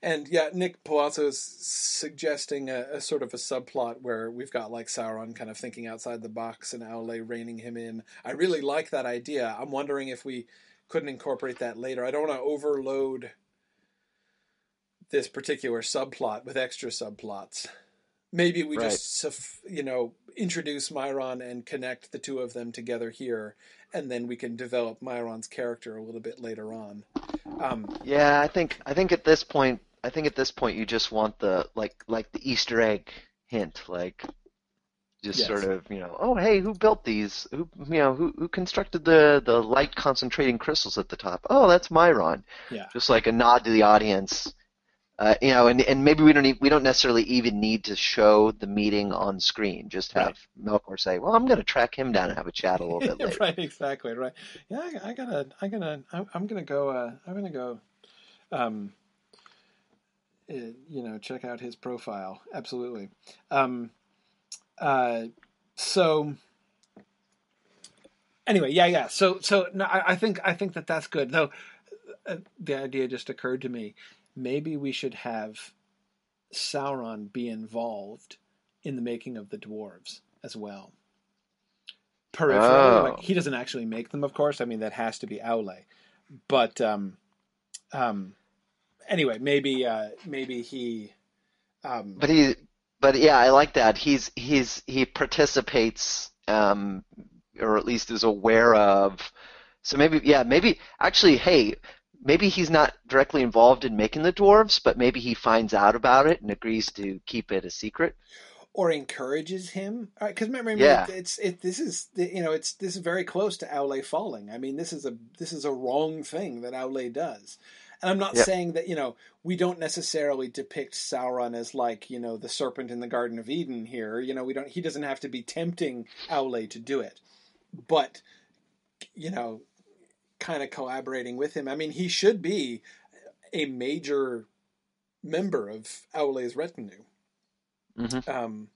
and yeah, Nick Palazzo is suggesting a, a, sort of a subplot where we've got like Sauron kind of thinking outside the box and Aule reining him in. I really like that idea. I'm wondering if we couldn't incorporate that later. I don't want to overload this particular subplot with extra subplots. Maybe we right. just you know introduce Mairon and connect the two of them together here, and then we can develop Mairon's character a little bit later on. Um, yeah, I think I think at this point, I think at this point you just want the like like the Easter egg hint, like Just Yes. sort of, you know, oh hey, who built these? Who you know, who who constructed the the light concentrating crystals at the top? Oh, that's Mairon. Yeah. Just like a nod to the audience. Uh, you know, and, and maybe we don't need, we don't necessarily even need to show the meeting on screen. Just have Right. Melkor say, "Well, I'm going to track him down and have a chat a little bit later." right, exactly, right. Yeah, I, I gotta, I gotta, I'm, I'm gonna go. Uh, I'm gonna go. Um, uh, you know, check out his profile. Absolutely. Um, uh, so anyway, yeah, yeah. So, so no, I, I think, I think that that's good. Though, uh, the idea just occurred to me. Maybe we should have Sauron be involved in the making of the dwarves as well. Peripherally, Oh. like he doesn't actually make them, of course. I mean, that has to be Aule. But um, um, anyway, maybe uh, maybe he. Um, But he, but yeah, I like that. He's he's he participates, um, or at least is aware of. So maybe, yeah, maybe actually, hey, maybe he's not directly involved in making the dwarves, but maybe he finds out about it and agrees to keep it a secret. or encourages him uh, because remember, Yeah. it's it this is you know it's this is very close to Aule falling i mean this is a this is a wrong thing that Aule does and i'm not Yep. saying that you know we don't necessarily depict sauron as like you know the serpent in the garden of eden here you know we don't he doesn't have to be tempting Aule to do it but you know kind of collaborating with him i mean he should be a major member of Aule's retinue hmm um,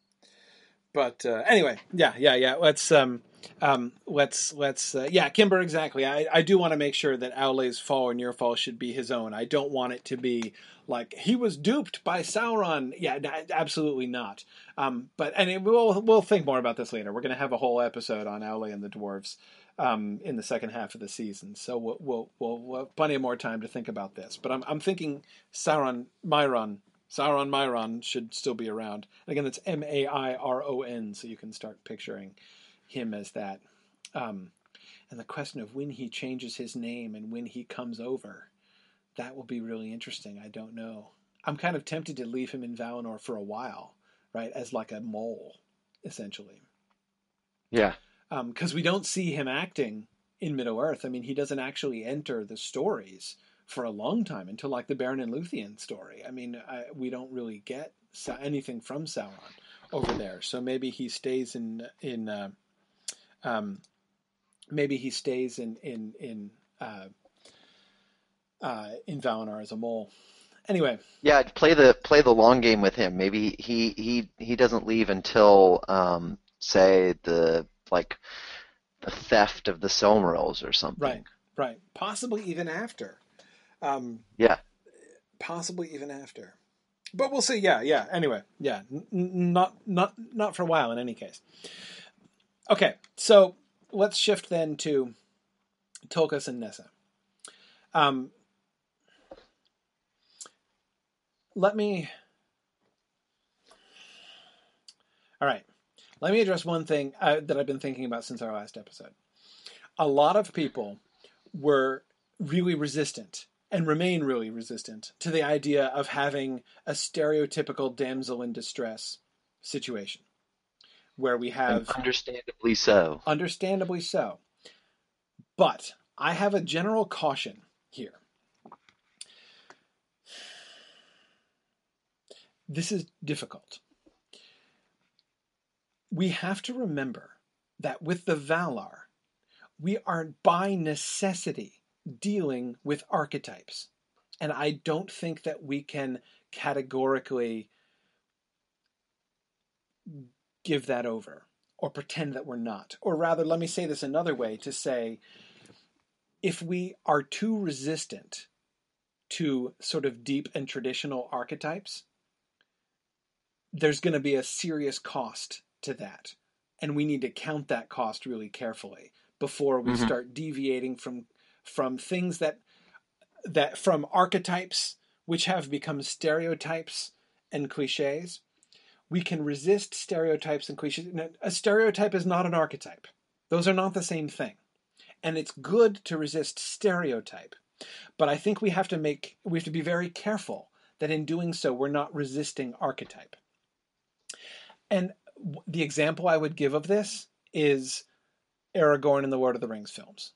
but uh, anyway, yeah, yeah, yeah. Let's um, um, let's let's uh, yeah, Kimber. Exactly. I, I do want to make sure that Aule's fall and your fall should be his own. I don't want it to be like he was duped by Sauron. Yeah, absolutely not. Um, but and it, we'll we'll think more about this later. We're going to have a whole episode on Aule and the dwarves um, in the second half of the season, so we'll, we'll we'll have plenty of more time to think about this. But I'm I'm thinking Sauron Mairon Sauron Mairon should still be around. Again, that's M A I R O N, so you can start picturing him as that. Um, and the question of when he changes his name and when he comes over, that will be really interesting. I don't know. I'm kind of tempted to leave him in Valinor for a while, right, as like a mole, essentially, Yeah. Because we don't see him acting in Middle Earth. I mean, he doesn't actually enter the stories for a long time until like the Beren and Luthien story. I mean, I, we don't really get Sa- anything from Sauron over there. So maybe he stays in in uh, um, maybe he stays in in in uh, uh, in Valinor as a mole. Anyway, Yeah, play the play the long game with him. Maybe he he he doesn't leave until um, say the like the theft of the Silmarils or something. right, right, possibly even after. Um, Yeah. possibly even after. But we'll see. Yeah, yeah. Anyway, yeah, n- not not not for a while in any case. Okay, so let's shift then to Tulkas and Nessa. Um, let me. All right, let me address one thing uh, that I've been thinking about since our last episode. A lot of people were really resistant and remain really resistant to the idea of having a stereotypical damsel in distress situation where we And have understandably so. understandably so but i have a general caution here this is difficult we have to remember that with the valar we are by necessity dealing with archetypes. And I don't think that we can categorically give that over or pretend that we're not. Or rather, let me say this another way to say if we are too resistant to sort of deep and traditional archetypes, there's going to be a serious cost to that. And we need to count that cost really carefully before we Mhm. start deviating from from things that that from archetypes which have become stereotypes and cliches. We can resist stereotypes and cliches. A stereotype is not an archetype. Those are not the same thing. And it's good to resist stereotype. But i think we have to make we have to be very careful that in doing so we're not resisting archetype. And the example I would give of this is Aragorn in the Lord of the Rings films.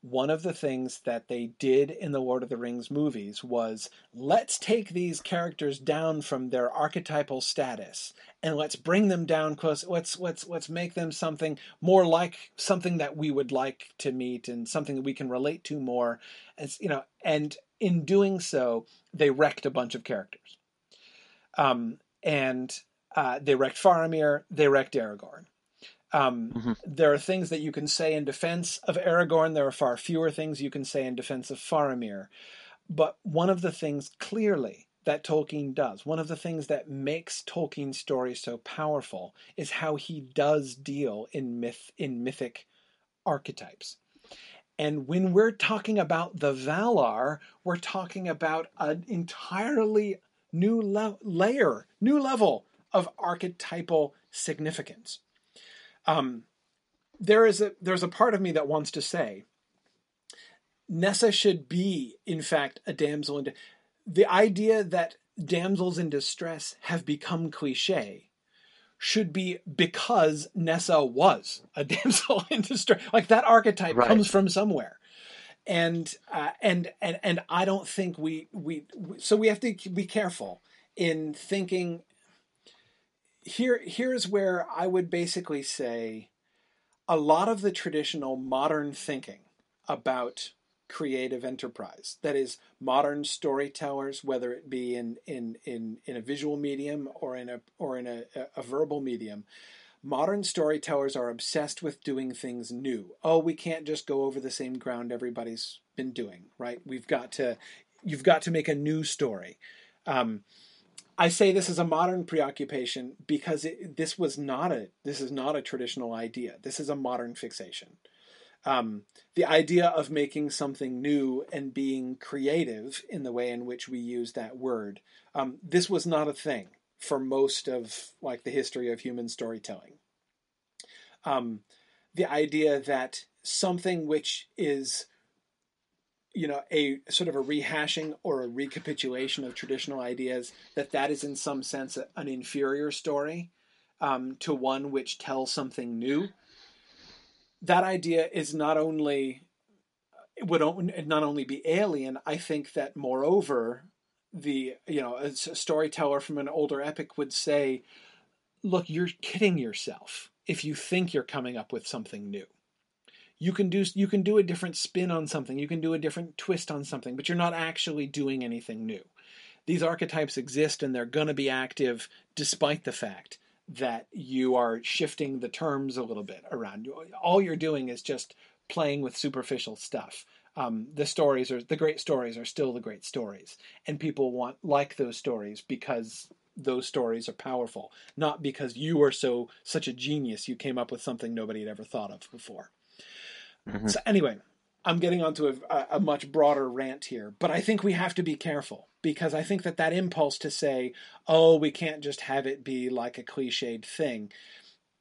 One of the things that they did in the Lord of the Rings movies was let's take these characters down from their archetypal status and let's bring them down close. Let's let's let's make them something more like something that we would like to meet and something that we can relate to more. As you know, and in doing so, they wrecked a bunch of characters. Um, and uh, they wrecked Faramir, they wrecked Aragorn. Um, mm-hmm. There are things that you can say in defense of Aragorn. There are far fewer things you can say in defense of Faramir. But one of the things clearly that Tolkien does, one of the things that makes Tolkien's story so powerful, is how he does deal in myth in mythic archetypes. And when we're talking about the Valar, we're talking about an entirely new le- layer, new level of archetypal significance. Um, there is a there's a part of me that wants to say Nessa should be, in fact, a damsel in. the idea that damsels in distress have become cliche should be because Nessa was a damsel in distress. Like that archetype right. comes from somewhere. And uh, and and and I don't think we, we we so we have to be careful in thinking here here's where I would basically say a lot of the traditional modern thinking about creative enterprise that is modern storytellers whether it be in in in, in a visual medium or in a or in a, a verbal medium modern storytellers are obsessed with doing things new. Oh we can't just go over the same ground everybody's been doing right? We've got to you've got to make a new story. Um, I say this is a modern preoccupation because it, this was not a this is not a traditional idea. This is a modern fixation. Um, the idea of making something new and being creative in the way in which we use that word. Um, this was not a thing for most of like the history of human storytelling. Um, the idea that something which is you know a sort of a rehashing or a recapitulation of traditional ideas that that is in some sense an inferior story um, to one which tells something new. That idea is not only would not only be alien i think that moreover the you know a storyteller from an older epic would say look you're kidding yourself if you think you're coming up with something new you can do you can do a different spin on something. You can do a different twist on something but you're not actually doing anything new. These archetypes exist and they're going to be active despite the fact that you are shifting the terms a little bit around. All you're doing is just playing with superficial stuff. Um, the stories are the great stories are still the great stories and people want like those stories because those stories are powerful not because you are so such a genius you came up with something nobody had ever thought of before Mm-hmm. So anyway, I'm getting onto a, a, much broader rant here, but I think we have to be careful because I think that that impulse to say, "Oh, we can't just have it be like a cliched thing,"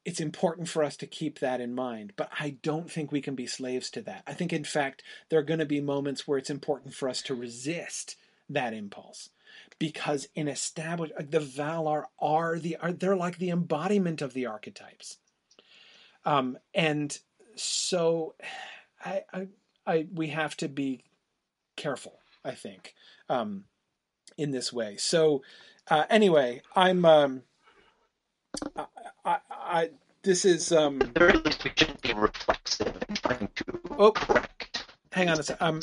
it's important for us to keep that in mind. But I don't think we can be slaves to that. I think, in fact, there are going to be moments where it's important for us to resist that impulse because in established the Valar are the are they're like the embodiment of the archetypes, um, and so I, I, I, we have to be careful, I think, um, in this way. So, uh, anyway, I'm, um, I, I, I, this is, um, there is, we shouldn't be reflexive and trying to oh, correct. Hang on a sec. I'm,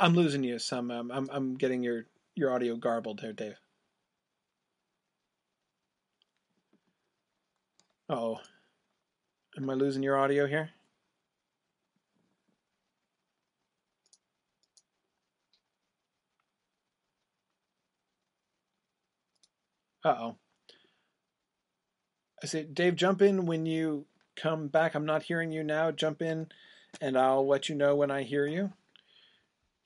I'm losing you some. Um, I'm, I'm getting your, your audio garbled here, Dave. Oh. Am I losing your audio here? Uh oh. I say, Dave, jump in when you come back. I'm not hearing you now. Jump in, and I'll let you know when I hear you.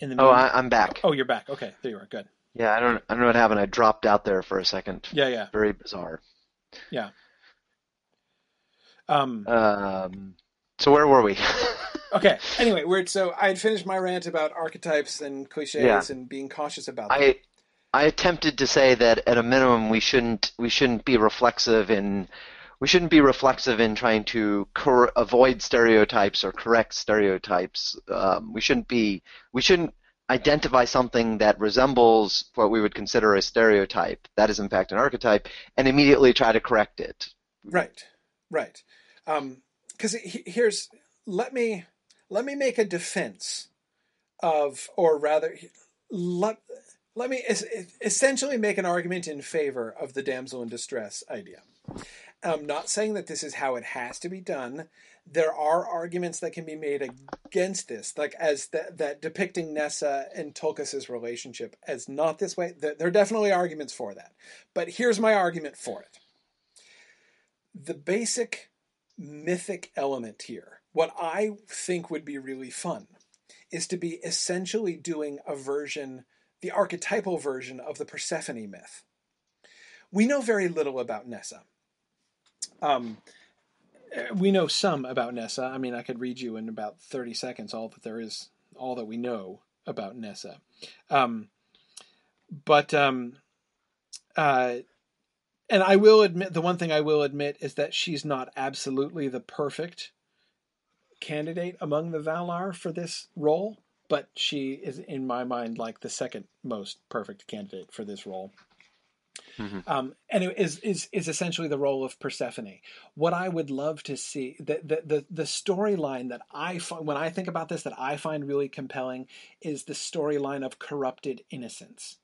In the oh, I, am back. Oh, you're back. Okay, there you are. Good. Yeah, I don't, I don't know what happened. I dropped out there for a second. Yeah, yeah. Very bizarre. Yeah. Um, um, so where were we? okay. Anyway, we're so I had finished my rant about archetypes and cliches yeah. and being cautious about them. I I attempted to say that at a minimum we shouldn't we shouldn't be reflexive in we shouldn't be reflexive in trying to cor- avoid stereotypes or correct stereotypes. Um, we shouldn't be we shouldn't identify something that resembles what we would consider a stereotype that is in fact an archetype and immediately try to correct it. Right, right. Because um, here's let me let me make a defense of, or rather, let let me essentially make an argument in favor of the damsel in distress idea. I'm not saying that this is how it has to be done. There are arguments that can be made against this, like as the, that depicting Nessa and Tulkas's relationship as not this way. There are definitely arguments for that. But here's my argument for it. The basic mythic element here, what I think would be really fun, is to be essentially doing a version, the archetypal version of the Persephone myth. We know very little about Nessa. Um, we know some about Nessa. I mean, I could read you in about 30 seconds all that there is, all that we know about Nessa. Um, but, um, uh, and I will admit, the one thing I will admit is that she's not absolutely the perfect candidate among the Valar for this role, but she is, in my mind, like the second most perfect candidate for this role. Mm-hmm. Um, and it is, is is essentially the role of Persephone. What I would love to see the the the, the storyline that I find when I think about this that I find really compelling is the storyline of corrupted innocence.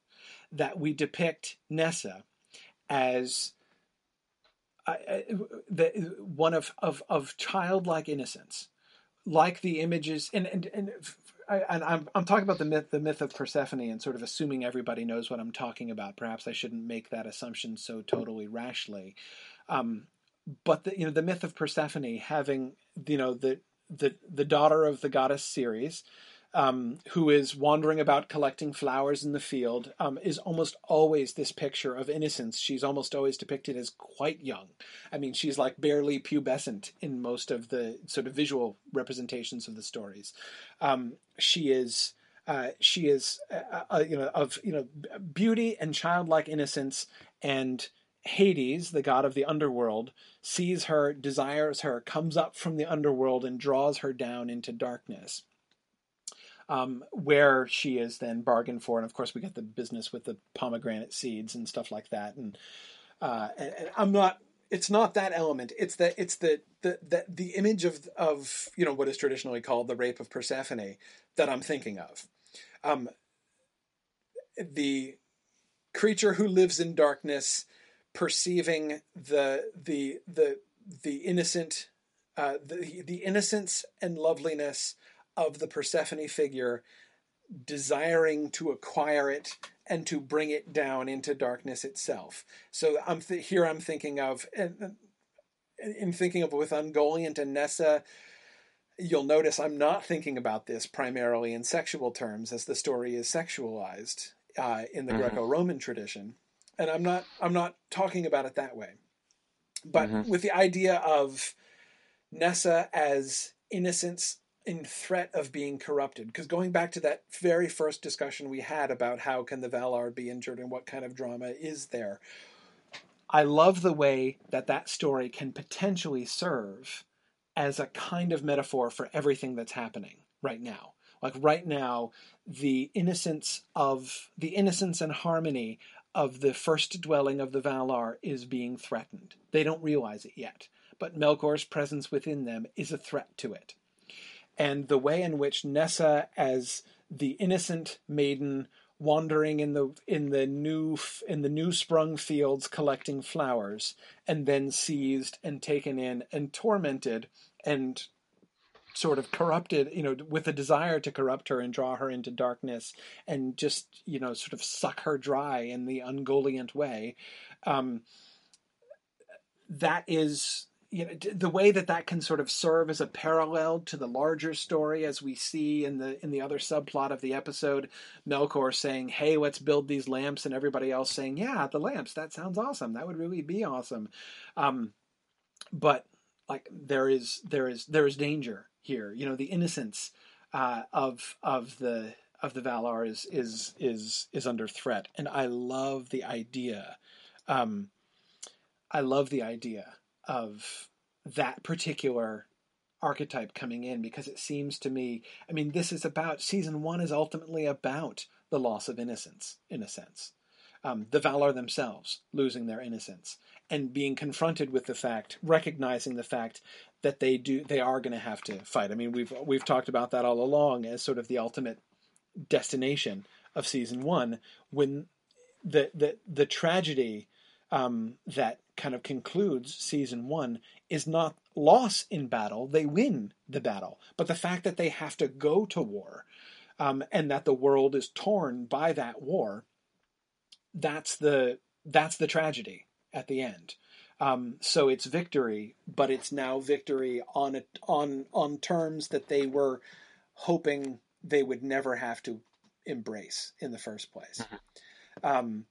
That we depict Nessa as uh, the one of, of of childlike innocence, like the images and and, and I, and I'm I'm talking about the myth the myth of Persephone and sort of assuming everybody knows what I'm talking about. Perhaps I shouldn't make that assumption so totally rashly. Um, but the you know the myth of Persephone having you know the the the daughter of the goddess Ceres, um, who is wandering about collecting flowers in the field, um, is almost always this picture of innocence. She's almost always depicted as quite young. I mean, she's like barely pubescent in most of the sort of visual representations of the stories. Um, she is. Uh, she is, uh, uh, you know, of you know, beauty and childlike innocence, and Hades, the god of the underworld, sees her, desires her, comes up from the underworld, and draws her down into darkness um, where she is then bargained for. And of course, we get the business with the pomegranate seeds and stuff like that. And, uh, and, and I'm not. It's not that element. It's the it's the the the, the image of of you know what is traditionally called the rape of Persephone that I'm thinking of. Um, the creature who lives in darkness, perceiving the the the the innocent, uh, the the innocence and loveliness of the Persephone figure desiring to acquire it and to bring it down into darkness itself. So I'm th- here. I'm thinking of in thinking of with Ungoliant and Nessa. You'll notice I'm not thinking about this primarily in sexual terms, as the story is sexualized uh, in the mm-hmm. Greco-Roman tradition, and I'm not. I'm not talking about it that way, but mm-hmm. with the idea of Nessa as innocence in threat of being corrupted. Because going back to that very first discussion we had about how can the Valar be injured and what kind of drama is there, I love the way that that story can potentially serve as a kind of metaphor for everything that's happening right now. Like right now, the innocence of the innocence and harmony of the first dwelling of the Valar is being threatened. They don't realize it yet, but Melkor's presence within them is a threat to it and the way in which Nessa, as the innocent maiden wandering in the in the new in the new sprung fields collecting flowers, and then seized and taken in and tormented and sort of corrupted, you know, with a desire to corrupt her and draw her into darkness and just, you know, sort of suck her dry in the Ungoliant way. Um, that is you know the way that that can sort of serve as a parallel to the larger story as we see in the in the other subplot of the episode melkor saying hey let's build these lamps and everybody else saying yeah the lamps that sounds awesome. That would really be awesome. Um, but like there is there is there is danger here. You know the innocence uh, of of the of the valar is is is is under threat. And i love the idea um, i love the idea of that particular archetype coming in because it seems to me i mean this is about season one is ultimately about the loss of innocence in a sense. Um, the Valar themselves losing their innocence and being confronted with the fact recognizing the fact that they do they are going to have to fight. I mean we've we've talked about that all along as sort of the ultimate destination of season one when the the the tragedy um, that kind of concludes season one is not loss in battle; they win the battle. But the fact that they have to go to war, um, and that the world is torn by that war, that's the that's the tragedy at the end. Um, so it's victory, but it's now victory on a, on on terms that they were hoping they would never have to embrace in the first place. Mm-hmm. Um,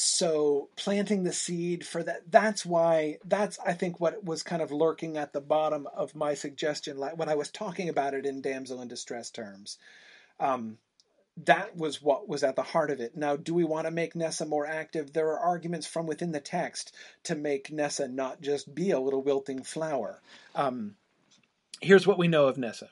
so planting the seed for that that's why that's i think what was kind of lurking at the bottom of my suggestion like when i was talking about it in damsel in distress terms. Um, that was what was at the heart of it. Now do we want to make nessa more active? There are arguments from within the text to make nessa not just be a little wilting flower. Um, here's what we know of nessa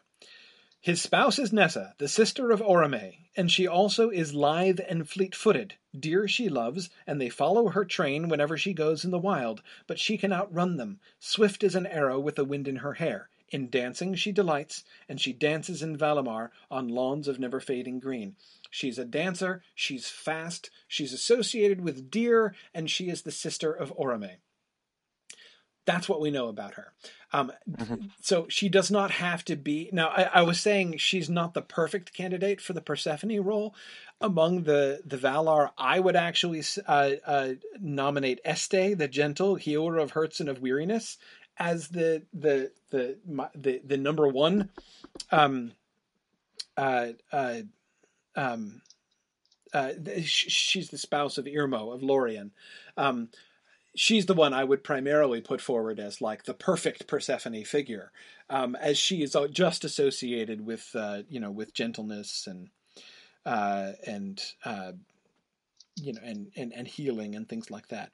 his spouse is Nessa, the sister of Orome, and she also is lithe and fleet-footed. Deer she loves, and they follow her train whenever she goes in the wild, but she can outrun them, swift as an arrow with the wind in her hair. In dancing she delights, and she dances in Valimar on lawns of never-fading green. She's a dancer, she's fast, she's associated with deer, and she is the sister of Orome. That's what we know about her. Um, mm-hmm. So she does not have to be. Now, I, I, was saying she's not the perfect candidate for the Persephone role. Among the the Valar, I would actually uh, uh, nominate Este, the gentle healer of hurts and of weariness, as the the the the, the number one. Um, uh, uh, um, uh, she's the spouse of Irmo of Lorien. Um, she's the one I would primarily put forward as like the perfect Persephone figure, um, as she is just associated with uh, you know with gentleness and uh, and uh, you know and, and and healing and things like that.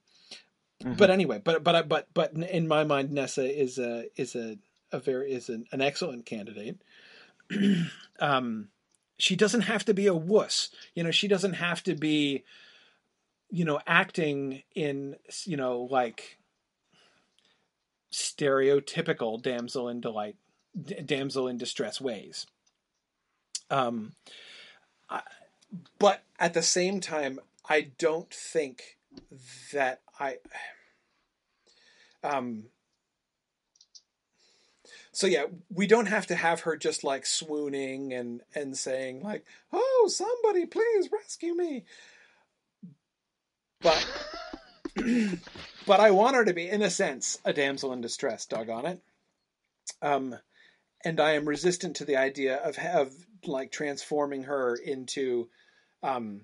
Mm-hmm. But anyway, but but but but in my mind, Nessa is a is a, a very is an, an excellent candidate. um, she doesn't have to be a wuss, you know. She doesn't have to be you know, acting in, you know, like stereotypical damsel in delight, d- damsel in distress ways. Um, I, but at the same time, I don't think that I, um, so yeah, we don't have to have her just like swooning and and saying like, "Oh, somebody please rescue me." But but I want her to be, in a sense, a damsel in distress. Doggone it. Um, and I am resistant to the idea of of like transforming her into, um,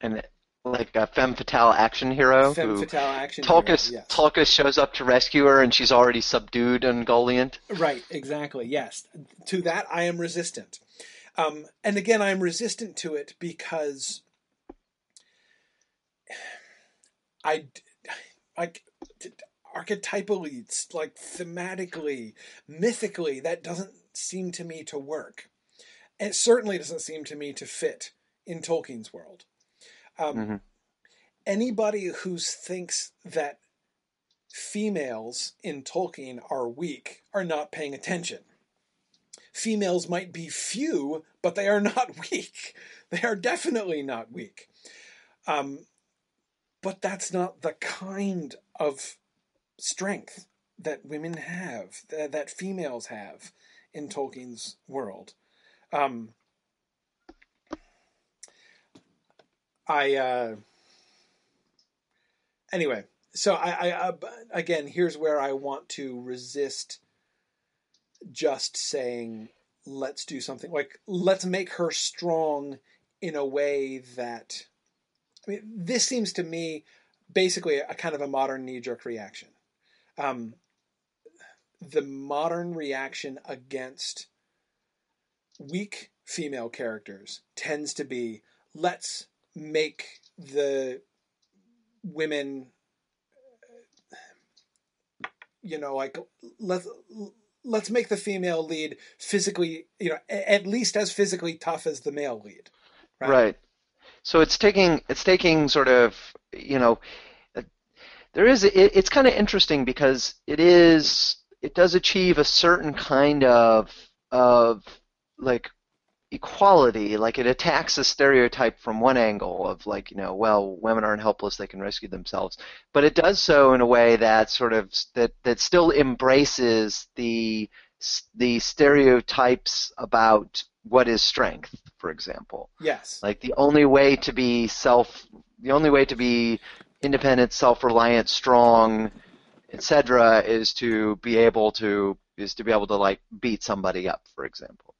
and like a femme fatale action hero. Femme fatale action Tulkas, hero. Yes. Shows up to rescue her, and she's already subdued Ungoliant. Right. Exactly. Yes. To that, I am resistant. Um, and again, I am resistant to it because I like archetypally, like thematically, mythically, that doesn't seem to me to work. And it certainly doesn't seem to me to fit in Tolkien's world. Um, mm-hmm. Anybody who thinks that females in Tolkien are weak are not paying attention. Females might be few, but they are not weak. They are definitely not weak. Um, but that's not the kind of strength that women have, that, that females have in Tolkien's world. Um, I uh, anyway, so I, I uh, again, here's where I want to resist just saying let's do something like let's make her strong in a way that I mean, this seems to me basically a kind of a modern knee jerk reaction. Um, the modern reaction against weak female characters tends to be let's make the women you know, like let's let's make the female lead physically, you know, at least as physically tough as the male lead. Right. right. So it's taking it's taking sort of you know there is it, it's kind of interesting because it is it does achieve a certain kind of of like equality. Like it attacks a stereotype from one angle of like you know well women aren't helpless they can rescue themselves. But it does so in a way that sort of that that still embraces the the stereotypes about what is strength for example yes like the only way to be self the only way to be independent, self-reliant, strong, etc., is to be able to is to be able to like beat somebody up, for example.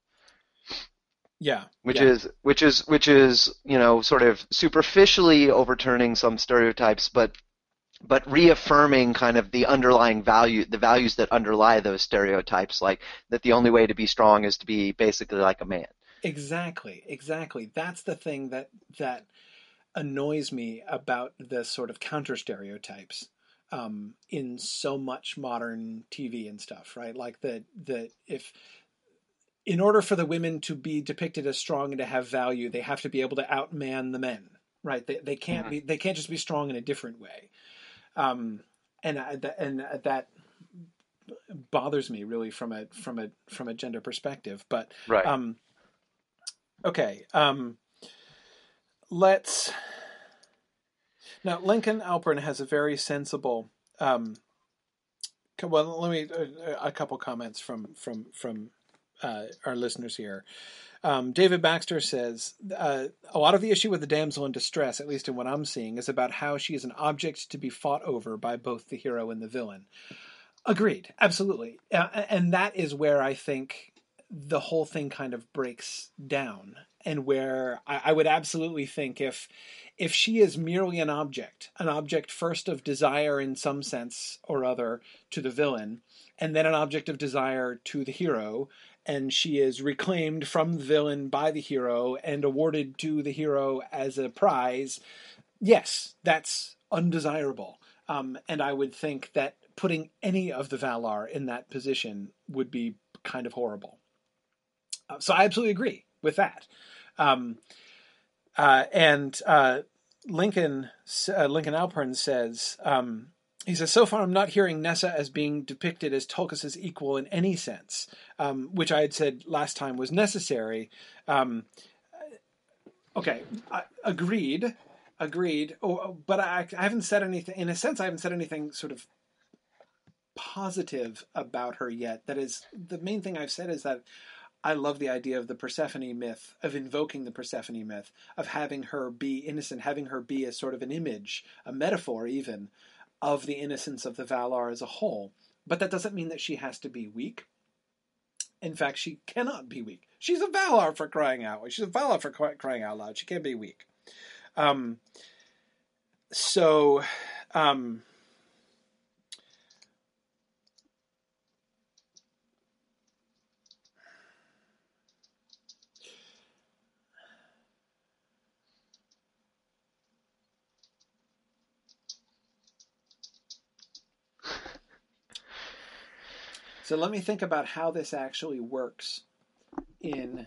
Yeah. Which yeah. is which is which is you know sort of superficially overturning some stereotypes, but but reaffirming kind of the underlying value, the values that underlie those stereotypes, like that the only way to be strong is to be basically like a man. Exactly, exactly. That's the thing that that annoys me about the sort of counter stereotypes um, in so much modern TV and stuff, right? Like that that if in order for the women to be depicted as strong and to have value, they have to be able to outman the men, right? They they can't mm-hmm. be they can't just be strong in a different way, um, and and that bothers me really from a from a from a gender perspective. But right. um, okay. Um, let's now Lincoln Alpern has a very sensible. Um, well, let me a couple comments from from from uh, our listeners here. Um, David Baxter says uh, a lot of the issue with the damsel in distress, at least in what I'm seeing, is about how she is an object to be fought over by both the hero and the villain. Agreed, absolutely, uh, and that is where I think the whole thing kind of breaks down and where I, I, would absolutely think if if she is merely an object, an object first of desire in some sense or other to the villain, and then an object of desire to the hero, and she is reclaimed from the villain by the hero and awarded to the hero as a prize, yes, that's undesirable. Um, and I would think that putting any of the Valar in that position would be kind of horrible. Uh, so I absolutely agree with that. Um, uh, and uh, Lincoln uh, Lincoln Alpern says um, he says so far I'm not hearing Nessa as being depicted as Tulkas's equal in any sense, um, which I had said last time was necessary. Um, okay, I, agreed, agreed. Oh, but I, I haven't said anything. In a sense, I haven't said anything sort of positive about her yet. That is the main thing I've said is that I love the idea of the Persephone myth, of invoking the Persephone myth, of having her be innocent, having her be a sort of an image, a metaphor even, of the innocence of the Valar as a whole. But that doesn't mean that she has to be weak. In fact, she cannot be weak. She's a Valar for crying out. She's a Valar for crying out loud. She can't be weak. Um, so, um, So let me think about how this actually works in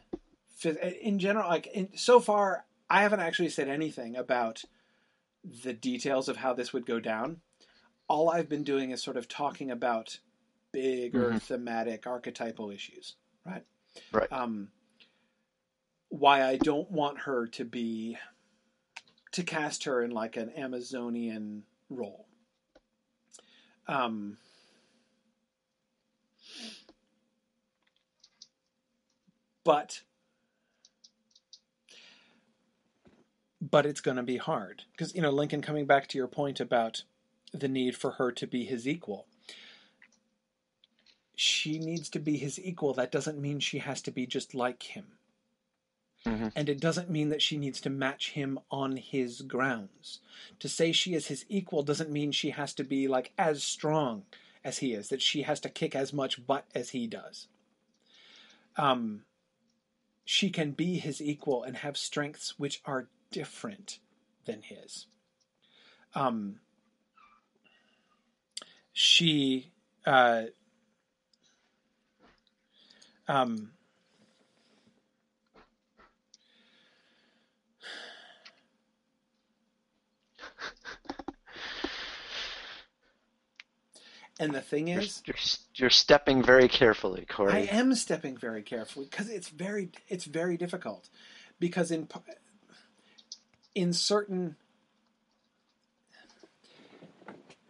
in general. Like in, so far, I haven't actually said anything about the details of how this would go down. All I've been doing is sort of talking about bigger mm-hmm. thematic archetypal issues, right? Right. Um, why I don't want her to be to cast her in like an Amazonian role. Um, but but it's going to be hard. Because you know Lincoln coming back to your point about the need for her to be his equal she needs to be his equal. That doesn't mean she has to be just like him. Mm-hmm. and it doesn't mean that she needs to match him on his grounds. To say she is his equal doesn't mean she has to be like as strong as he is that she has to kick as much butt as he does. Um she can be his equal and have strengths which are different than his. Um, she uh, um, and the thing is, you're, you're, you're stepping very carefully, Corey. I am stepping very carefully because it's very it's very difficult because in in certain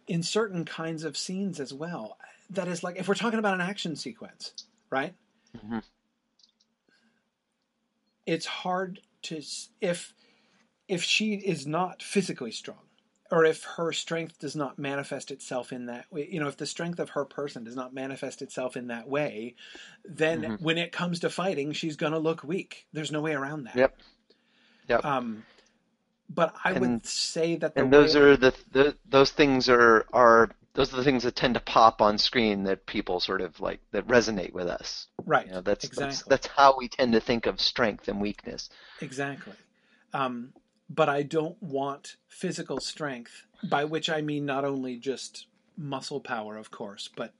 in certain kinds of scenes as well that is like if we're talking about an action sequence right mm-hmm. it's hard to if if she is not physically strong or if her strength does not manifest itself in that way you know if the strength of her person does not manifest itself in that way then mm-hmm. when it comes to fighting she's going to look weak there's no way around that yep yep um but I and, would say that and those are the, the those things are are those are the things that tend to pop on screen that people sort of like that resonate with us. Right. You know, that's, exactly. that's that's how we tend to think of strength and weakness. Exactly. Um, but I don't want physical strength, by which I mean not only just muscle power, of course, but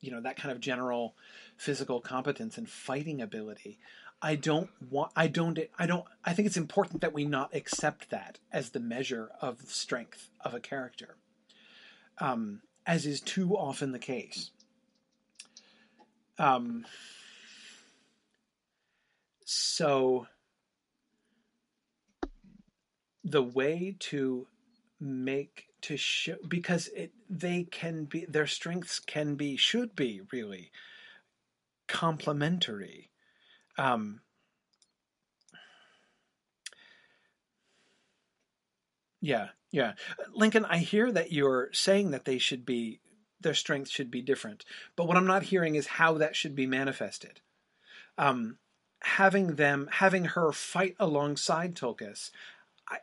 you know that kind of general physical competence and fighting ability. I don't want I don't I don't I think it's important that we not accept that as the measure of strength of a character. Um, as is too often the case. Um, so the way to make to show because it they can be their strengths can be should be really complementary um, yeah, yeah. Lincoln, I hear that you're saying that they should be, their strengths should be different. But what I'm not hearing is how that should be manifested. Um, having them, having her fight alongside Tulkas, I,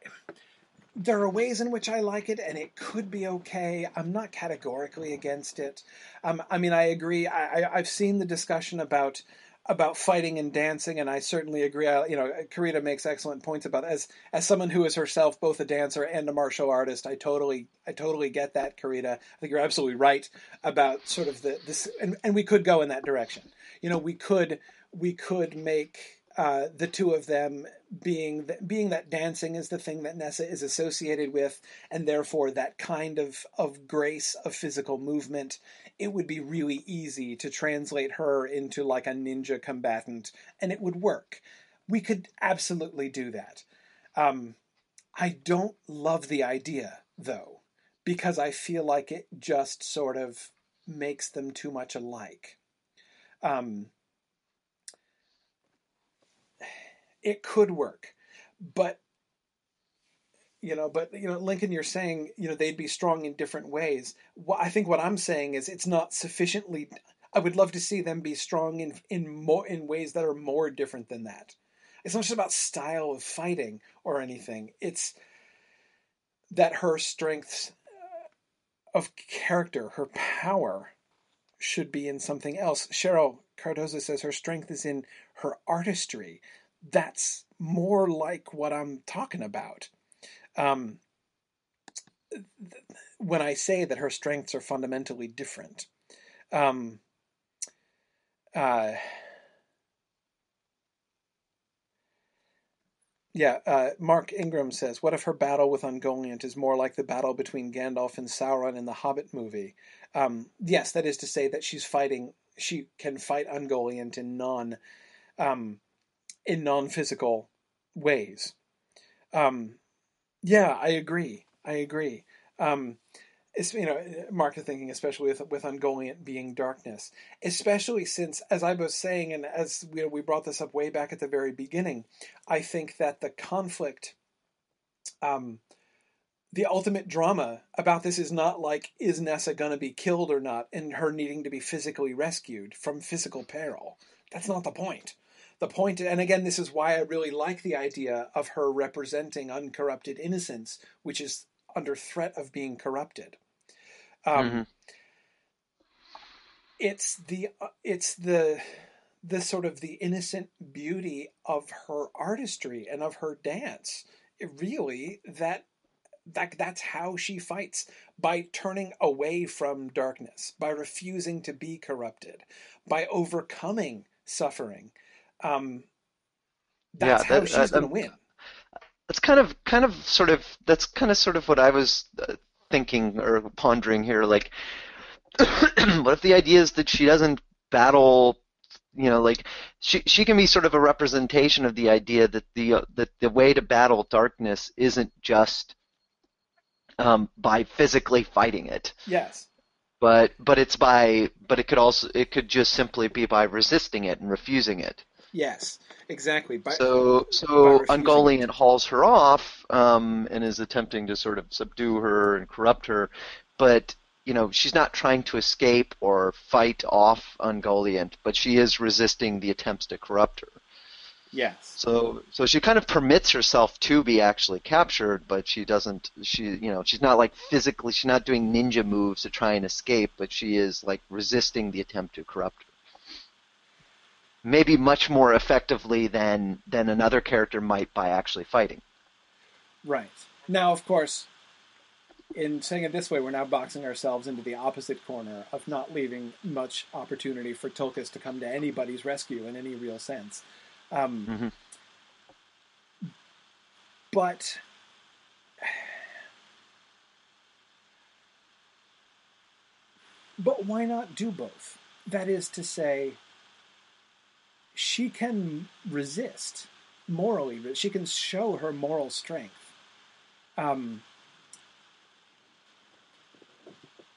there are ways in which I like it, and it could be okay. I'm not categorically against it. Um, I mean, I agree. I, I, I've seen the discussion about about fighting and dancing, and I certainly agree. I, you know, Karita makes excellent points about as as someone who is herself both a dancer and a martial artist. I totally, I totally get that, Karita. I think you're absolutely right about sort of the this, and, and we could go in that direction. You know, we could we could make uh, the two of them being being that dancing is the thing that Nessa is associated with, and therefore that kind of of grace of physical movement it would be really easy to translate her into like a ninja combatant and it would work. We could absolutely do that. Um, I don't love the idea though, because I feel like it just sort of makes them too much alike. Um, it could work, but you know but you know lincoln you're saying you know they'd be strong in different ways. I think what i'm saying is it's not sufficiently i would love to see them be strong in in more in ways that are more different than that. It's not just about style of fighting or anything. It's that her strengths uh, of character her power should be in something else. Cheryl cardoza says her strength is in her artistry that's more like what i'm talking about um, when I say that her strengths are fundamentally different. Um, uh, yeah, uh, Mark Ingram says, "What if her battle with Ungoliant is more like the battle between Gandalf and Sauron in the Hobbit movie?" Um, yes, that is to say that she's fighting. She can fight Ungoliant in non, um, in non physical ways. Um, yeah, I agree. I agree. Um, it's, you know, Mark is thinking especially with with Ungoliant being darkness, especially since, as I was saying, and as we, we brought this up way back at the very beginning, I think that the conflict, um, the ultimate drama about this is not like is Nessa to be killed or not, and her needing to be physically rescued from physical peril. That's not the point the point, and again, this is why I really like the idea of her representing uncorrupted innocence, which is under threat of being corrupted. Um, mm-hmm. It's the it's the the sort of the innocent beauty of her artistry and of her dance, it really that that that's how she fights by turning away from darkness, by refusing to be corrupted, by overcoming suffering. Um, that's Yeah, how she's uh, going to um, win. That's kind of kind of sort of that's kind of sort of what I was uh, thinking or pondering here. Like, what if the idea is that she doesn't battle? You know, like she she can be sort of a representation of the idea that the uh, that the way to battle darkness isn't just um, by physically fighting it, Yes. but but it's by but it could also it could just simply be by resisting it and refusing it. Yes. Exactly. By, So, so Ungoliant hauls her off um, and is attempting to sort of subdue her and corrupt her, but you know she's not trying to escape or fight off Ungoliant, but she is resisting the attempts to corrupt her. yes. So, so she kind of permits herself to be actually captured, but she doesn't. She, you know, she's not like physically. She's not doing ninja moves to try and escape, but she is like resisting the attempt to corrupt her. Maybe much more effectively than than another character might by actually fighting. Right. Now, of course, in saying it this way, we're now boxing ourselves into the opposite corner of not leaving much opportunity for Tulkas to come to anybody's rescue in any real sense. Um, Mhm. But but why not do both? That is to say, she can resist morally. She can show her moral strength. Um,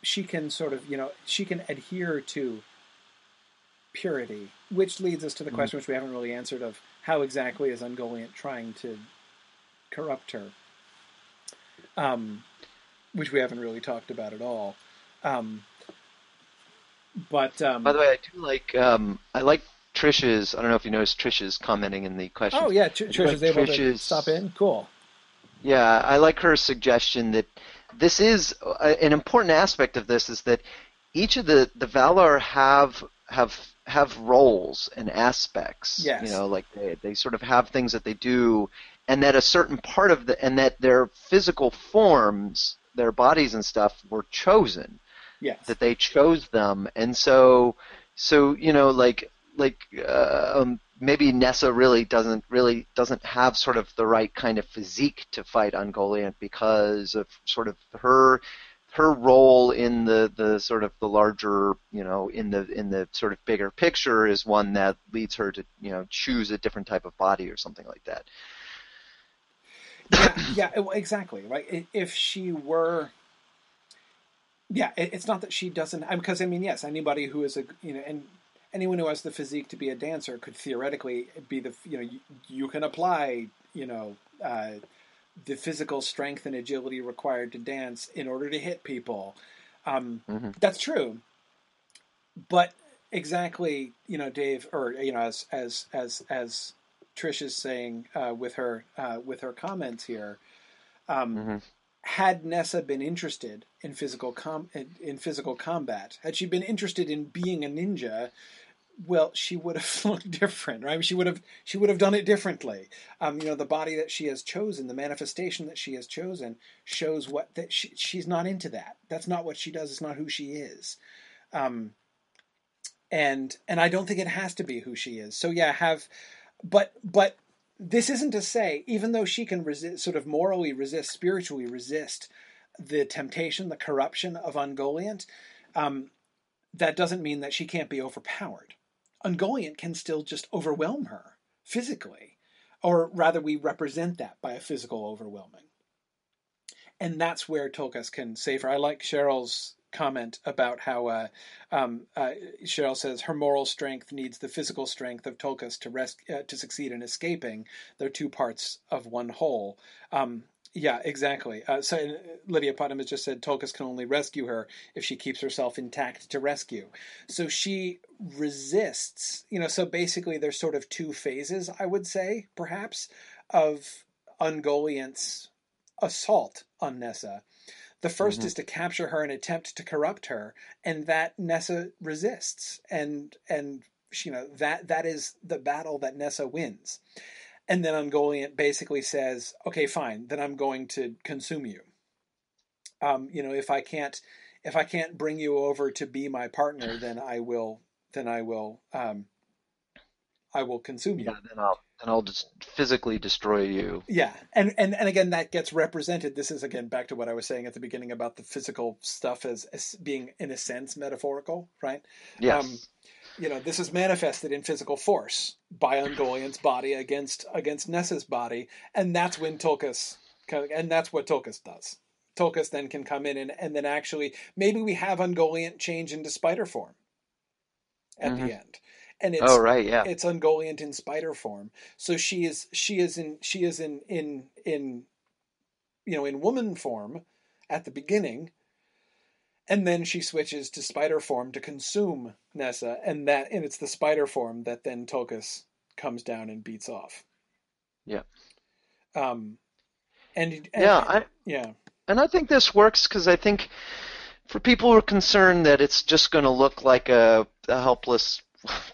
she can sort of, you know, she can adhere to purity, which leads us to the question which we haven't really answered of how exactly is Ungoliant trying to corrupt her, um, which we haven't really talked about at all. Um, but um, By the way, I do like um, I like Trish's. I don't know if you noticed Trish's commenting in the question. oh yeah, Tr- Trish is able to Trish's- stop in. Cool. Yeah, I like her suggestion that this is uh, an important aspect of this is that each of the the Valar have have have roles and aspects. Yes. You know, like they they sort of have things that they do, and that a certain part of the and that their physical forms, their bodies and stuff, were chosen Yes. that they chose them, and so so you know like like uh, um, maybe Nessa really doesn't really doesn't have sort of the right kind of physique to fight Ungoliant because of sort of her her role in the, the sort of the larger you know in the in the sort of bigger picture is one that leads her to you know choose a different type of body or something like that. yeah, yeah, exactly. Right. If she were, yeah, it's not that she doesn't. Because I mean, yes, anybody who is a you know, and anyone who has the physique to be a dancer could theoretically be the you know you, you can apply you know uh, the physical strength and agility required to dance in order to hit people. Um, Mhm. That's true, but exactly you know Dave or you know as as as as Trish is saying uh, with her uh, with her comments here. Um, Mhm. Had Nessa been interested in physical com- in, physical combat, had she been interested in being a ninja, well, she would have looked different, right? She would have she would have done it differently. Um, you know, the body that she has chosen, the manifestation that she has chosen, shows what that she, she's not into that. That's not what she does. It's not who she is. Um, and and I don't think it has to be who she is. So yeah, have, but but this isn't to say even though she can resist, sort of morally resist, spiritually resist the temptation, the corruption of Ungoliant, um, that doesn't mean that she can't be overpowered. Ungoliant can still just overwhelm her physically, or rather, we represent that by a physical overwhelming. And that's where Tulkas can save her. I like Cheryl's comment about how uh, um, uh, Cheryl says her moral strength needs the physical strength of Tulkas to res- uh, to succeed in escaping. They're two parts of one whole. Um, yeah, exactly. Uh, so uh, Lydia Putnam has just said Tulkas can only rescue her if she keeps herself intact to rescue. So she resists. You know, so basically there's sort of two phases, I would say, perhaps, of Ungoliant's assault on Nessa. The 1st Mhm. is to capture her and attempt to corrupt her, and that Nessa resists, and and you know that that is the battle that Nessa wins. And then Ungoliant basically says, "Okay, fine, then I'm going to consume you." Um, you know, if I can't if I can't bring you over to be my partner, then I will then I will um, I will consume you. Yeah, then I'll then I'll just physically destroy you. Yeah, and and and again, that gets represented. This is again back to what I was saying at the beginning about the physical stuff as, as being in a sense metaphorical, right? Yes. Um, you know, this is manifested in physical force by Ungoliant's body against against Nessa's body, and that's when Tulkas, and that's what Tulkas does. Tulkas then can come in and, and then actually maybe we have Ungoliant change into spider form at Mhm. the end, and it's oh right, yeah. it's Ungoliant in spider form. So she is she is in she is in in in you know in woman form at the beginning, and then she switches to spider form to consume Nessa, and that and it's the spider form that then Tulkas comes down and beats off. Yeah. Um, and, and yeah, I yeah and I think this works because I think for people who are concerned that it's just going to look like a, a helpless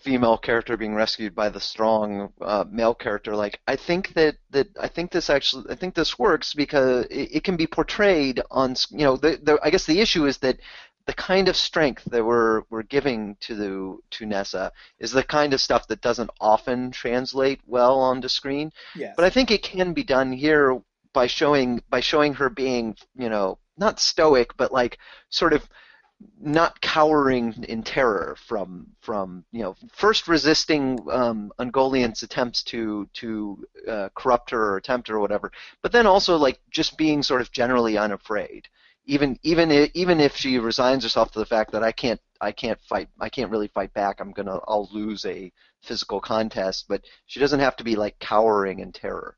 female character being rescued by the strong uh, male character, like I think that, that I think this actually I think this works because it, it can be portrayed on you know the, the I guess the issue is that the kind of strength that we're we're giving to the to Nessa is the kind of stuff that doesn't often translate well onto screen. yes But I think it can be done here by showing by showing her being, you know, not stoic, but like sort of not cowering in terror from from you know first resisting um, Ungoliant's attempts to to uh, corrupt her or tempt her or whatever, but then also like just being sort of generally unafraid. Even even i- even if she resigns herself to the fact that I can't I can't fight I can't really fight back I'm gonna I'll lose a physical contest, but she doesn't have to be like cowering in terror.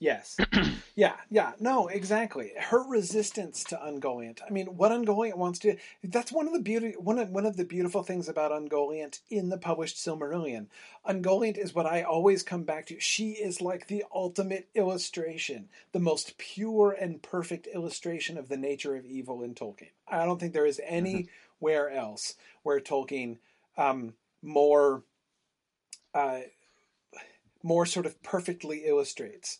Yes. yeah, yeah. No, exactly. Her resistance to Ungoliant. I mean, what Ungoliant wants to that's one of the beauty one of one of the beautiful things about Ungoliant in the published Silmarillion. Ungoliant is what I always come back to. She is like the ultimate illustration, the most pure and perfect illustration of the nature of evil in Tolkien. I don't think there is anywhere else where Tolkien um, more uh, more sort of perfectly illustrates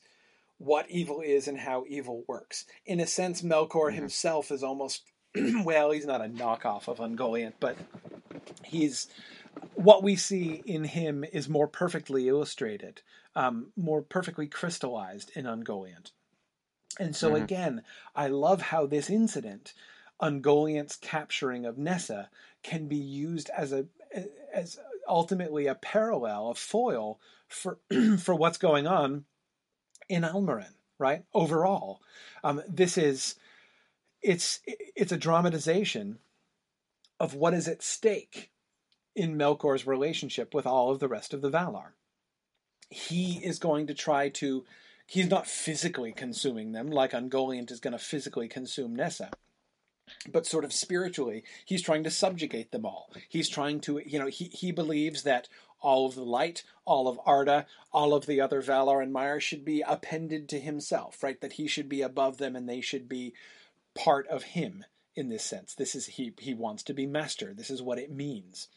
what evil is and how evil works. In a sense, Melkor himself is almost well, he's not a knockoff of Ungoliant, but he's what we see in him is more perfectly illustrated, um, more perfectly crystallized in Ungoliant. And so Mhm. again, I love how this incident, Ungoliant's capturing of Nessa, can be used as a as ultimately a parallel, a foil for for what's going on in Almaren, right? Overall, um, this is it's it's a dramatization of what is at stake in Melkor's relationship with all of the rest of the Valar. He is going to try to. He's not physically consuming them like Ungoliant is going to physically consume Nessa, but sort of spiritually, he's trying to subjugate them all. He's trying to, you know, he, he believes that all of the light, all of Arda, all of the other Valar and Maiar should be appended to himself, right? That he should be above them and they should be part of him in this sense. This is he he wants to be master. This is what it means.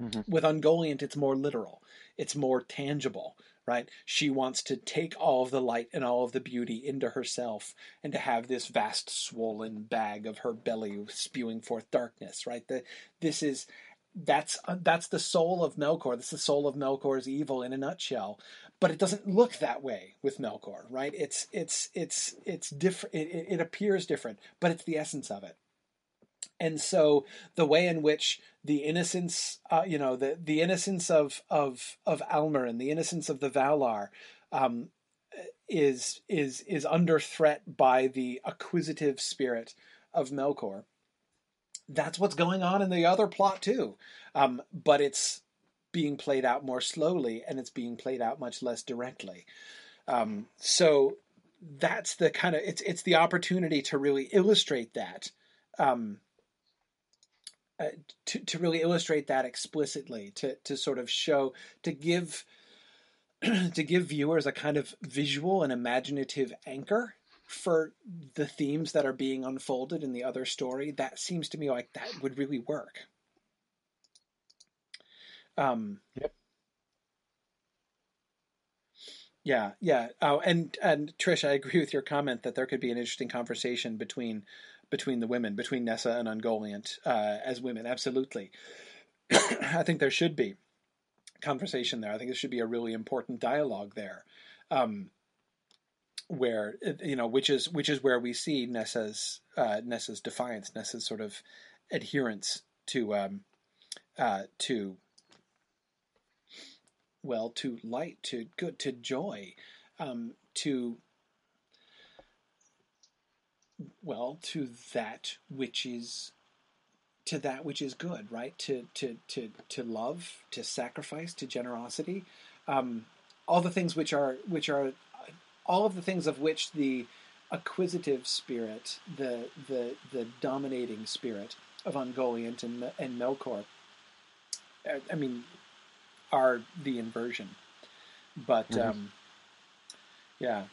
Mhm. With Ungoliant, it's more literal. It's more tangible, right? She wants to take all of the light and all of the beauty into herself and to have this vast swollen bag of her belly spewing forth darkness, right? The, this is that's uh, that's the soul of Melkor. That's the soul of Melkor's evil in a nutshell. But it doesn't look that way with Melkor, right? It's it's it's it's different. It, it appears different, but it's the essence of it. And so the way in which the innocence, uh, you know, the the innocence of of of Almaren, the innocence of the Valar, um, is is is under threat by the acquisitive spirit of Melkor. That's what's going on in the other plot too, um, but it's being played out more slowly and it's being played out much less directly. Um, so that's the kind of it's it's the opportunity to really illustrate that. Um, uh, to, to really illustrate that explicitly, to, to sort of show, to give, to give viewers a kind of visual and imaginative anchor for the themes that are being unfolded in the other story. That seems to me like that would really work. Um, Yep. Yeah, yeah. Oh, and and Trish, I agree with your comment that there could be an interesting conversation between between the women, between Nessa and Ungoliant uh, as women. Absolutely, I think there should be conversation there. I think there should be a really important dialogue there, um, where you know, which is which is where we see Nessa's uh, Nessa's defiance, Nessa's sort of adherence to um, uh, to well, to light, to good, to joy, um, to well, to that which is to that which is good, right? To to to to love, to sacrifice, to generosity, um, all the things which are which are all of the things of which the acquisitive spirit, the the the dominating spirit of Ungoliant and and Melkor. Uh, I mean, are the inversion, but mm-hmm. um, yeah,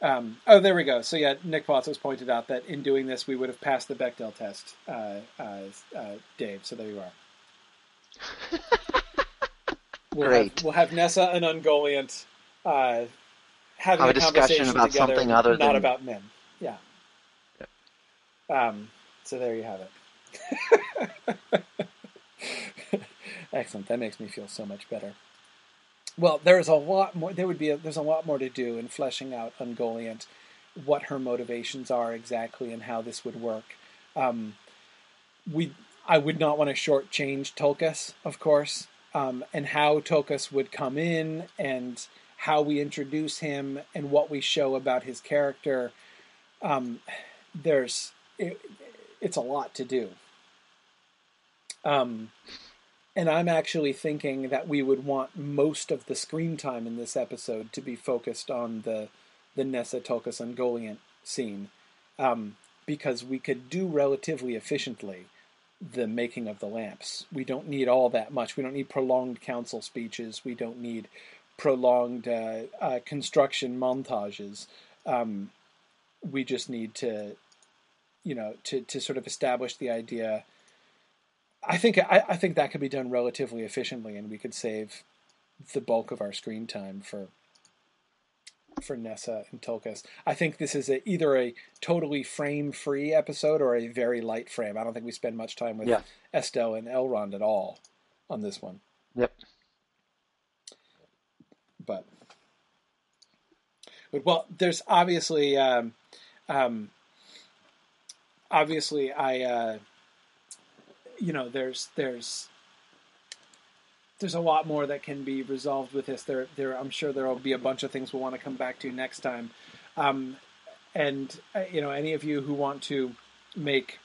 um, oh, there we go. So yeah, Nick Potts pointed out that in doing this, we would have passed the Bechdel test, uh, uh, uh, Dave. So there you are. we'll Great. Have, we'll have Nessa and Ungoliant uh, having have a, a discussion about together, something other than not about men. Yeah. Um, so there you have it. Excellent. That makes me feel so much better. Well, there's a lot more. There would be a, there's a lot more to do in fleshing out Ungoliant, what her motivations are exactly, and how this would work. Um, we I would not want to shortchange Tulkas, of course, um, and how Tulkas would come in, and how we introduce him, and what we show about his character. Um, there's it, it's a lot to do. Um, and I'm actually thinking that we would want most of the screen time in this episode to be focused on the the Nessa Tulkas Ungoliant scene, um, because we could do relatively efficiently the making of the lamps. We don't need all that much. We don't need prolonged council speeches. We don't need prolonged uh, uh, construction montages. Um, we just need to, you know, to to sort of establish the idea I think I, I, think that could be done relatively efficiently, and we could save the bulk of our screen time for for Nessa and Tulkas. I think this is a, either a totally frame free episode or a very light frame. I don't think we spend much time with yeah. Estel and Elrond at all on this one. Yep. But, but well, there's obviously um, um, obviously I. Uh, you know, there's there's there's a lot more that can be resolved with this. There, there, I'm sure there will be a bunch of things we'll want to come back to next time. Um, and uh, you know, any of you who want to make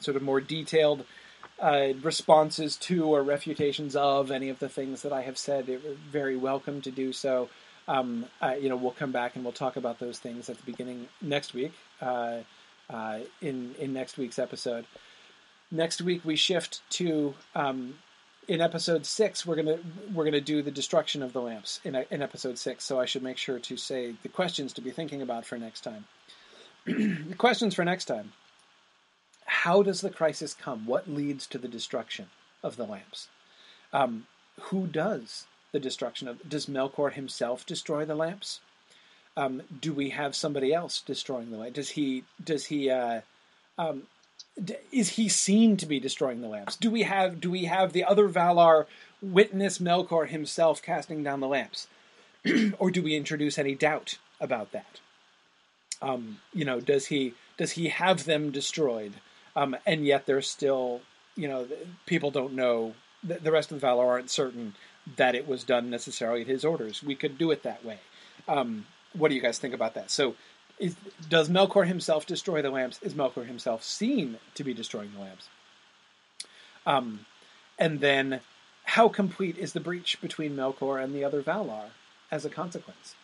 sort of more detailed uh, responses to or refutations of any of the things that I have said, are very welcome to do so. Um, uh, you know, we'll come back and we'll talk about those things at the beginning next week uh, uh, in in next week's episode. Next week we shift to um, in episode six. We're gonna we're gonna do the destruction of the lamps in in episode six. So I should make sure to say the questions to be thinking about for next time. questions for next time. How does the crisis come? What leads to the destruction of the lamps? Um, who does the destruction of? Does Melkor himself destroy the lamps? Um, do we have somebody else destroying the lamp? Does he? Does he? Uh, um, is he seen to be destroying the lamps? Do we have do we have the other Valar witness Melkor himself casting down the lamps, or do we introduce any doubt about that? Um, you know, does he does he have them destroyed, um, and yet they're still you know people don't know the rest of the Valar aren't certain that it was done necessarily at his orders. We could do it that way. Um, what do you guys think about that? So is, does Melkor himself destroy the lamps? Is Melkor himself seen to be destroying the lamps? Um, and then, how complete is the breach between Melkor and the other Valar as a consequence?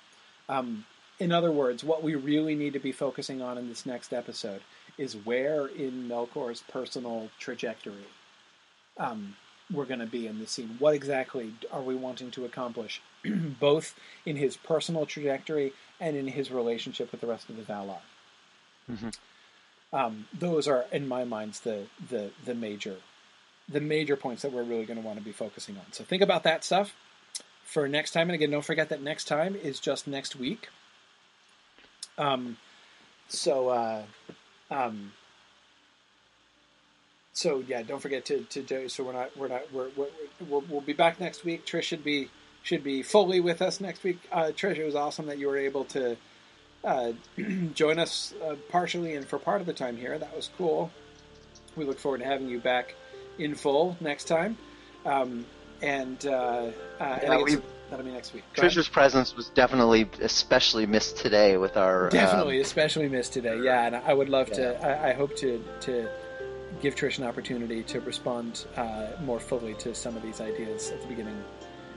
Um, in other words, what we really need to be focusing on in this next episode is where in Melkor's personal trajectory um, we're going to be in this scene. What exactly are we wanting to accomplish, both in his personal trajectory and in his relationship with the rest of the Valar? Mm-hmm. Um, those are, in my mind, the, the the major the major points that we're really going to want to be focusing on. So think about that stuff for next time. And again, don't forget that next time is just next week. Um, so uh, Um, so yeah, don't forget to to do. So we're not we're not we're, we're we'll, we'll be back next week. Trish should be should be fully with us next week. Uh, Trish, it was awesome that you were able to uh, join us uh, partially and for part of the time here. That was cool. We look forward to having you back in full next time. Um, and, uh, uh, and Yeah, we- that'll be next week. Go ahead. Presence was definitely especially missed today with our Definitely, um, especially missed today. Yeah, and I would love Yeah. to. I, I hope to to give Trish an opportunity to respond uh, more fully to some of these ideas at the beginning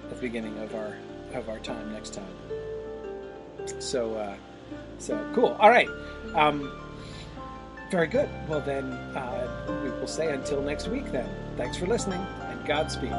at the beginning of our of our time next time. So uh, so cool. All right. Um, very good. Well then, uh, we will say until next week. Then, thanks for listening and Godspeed.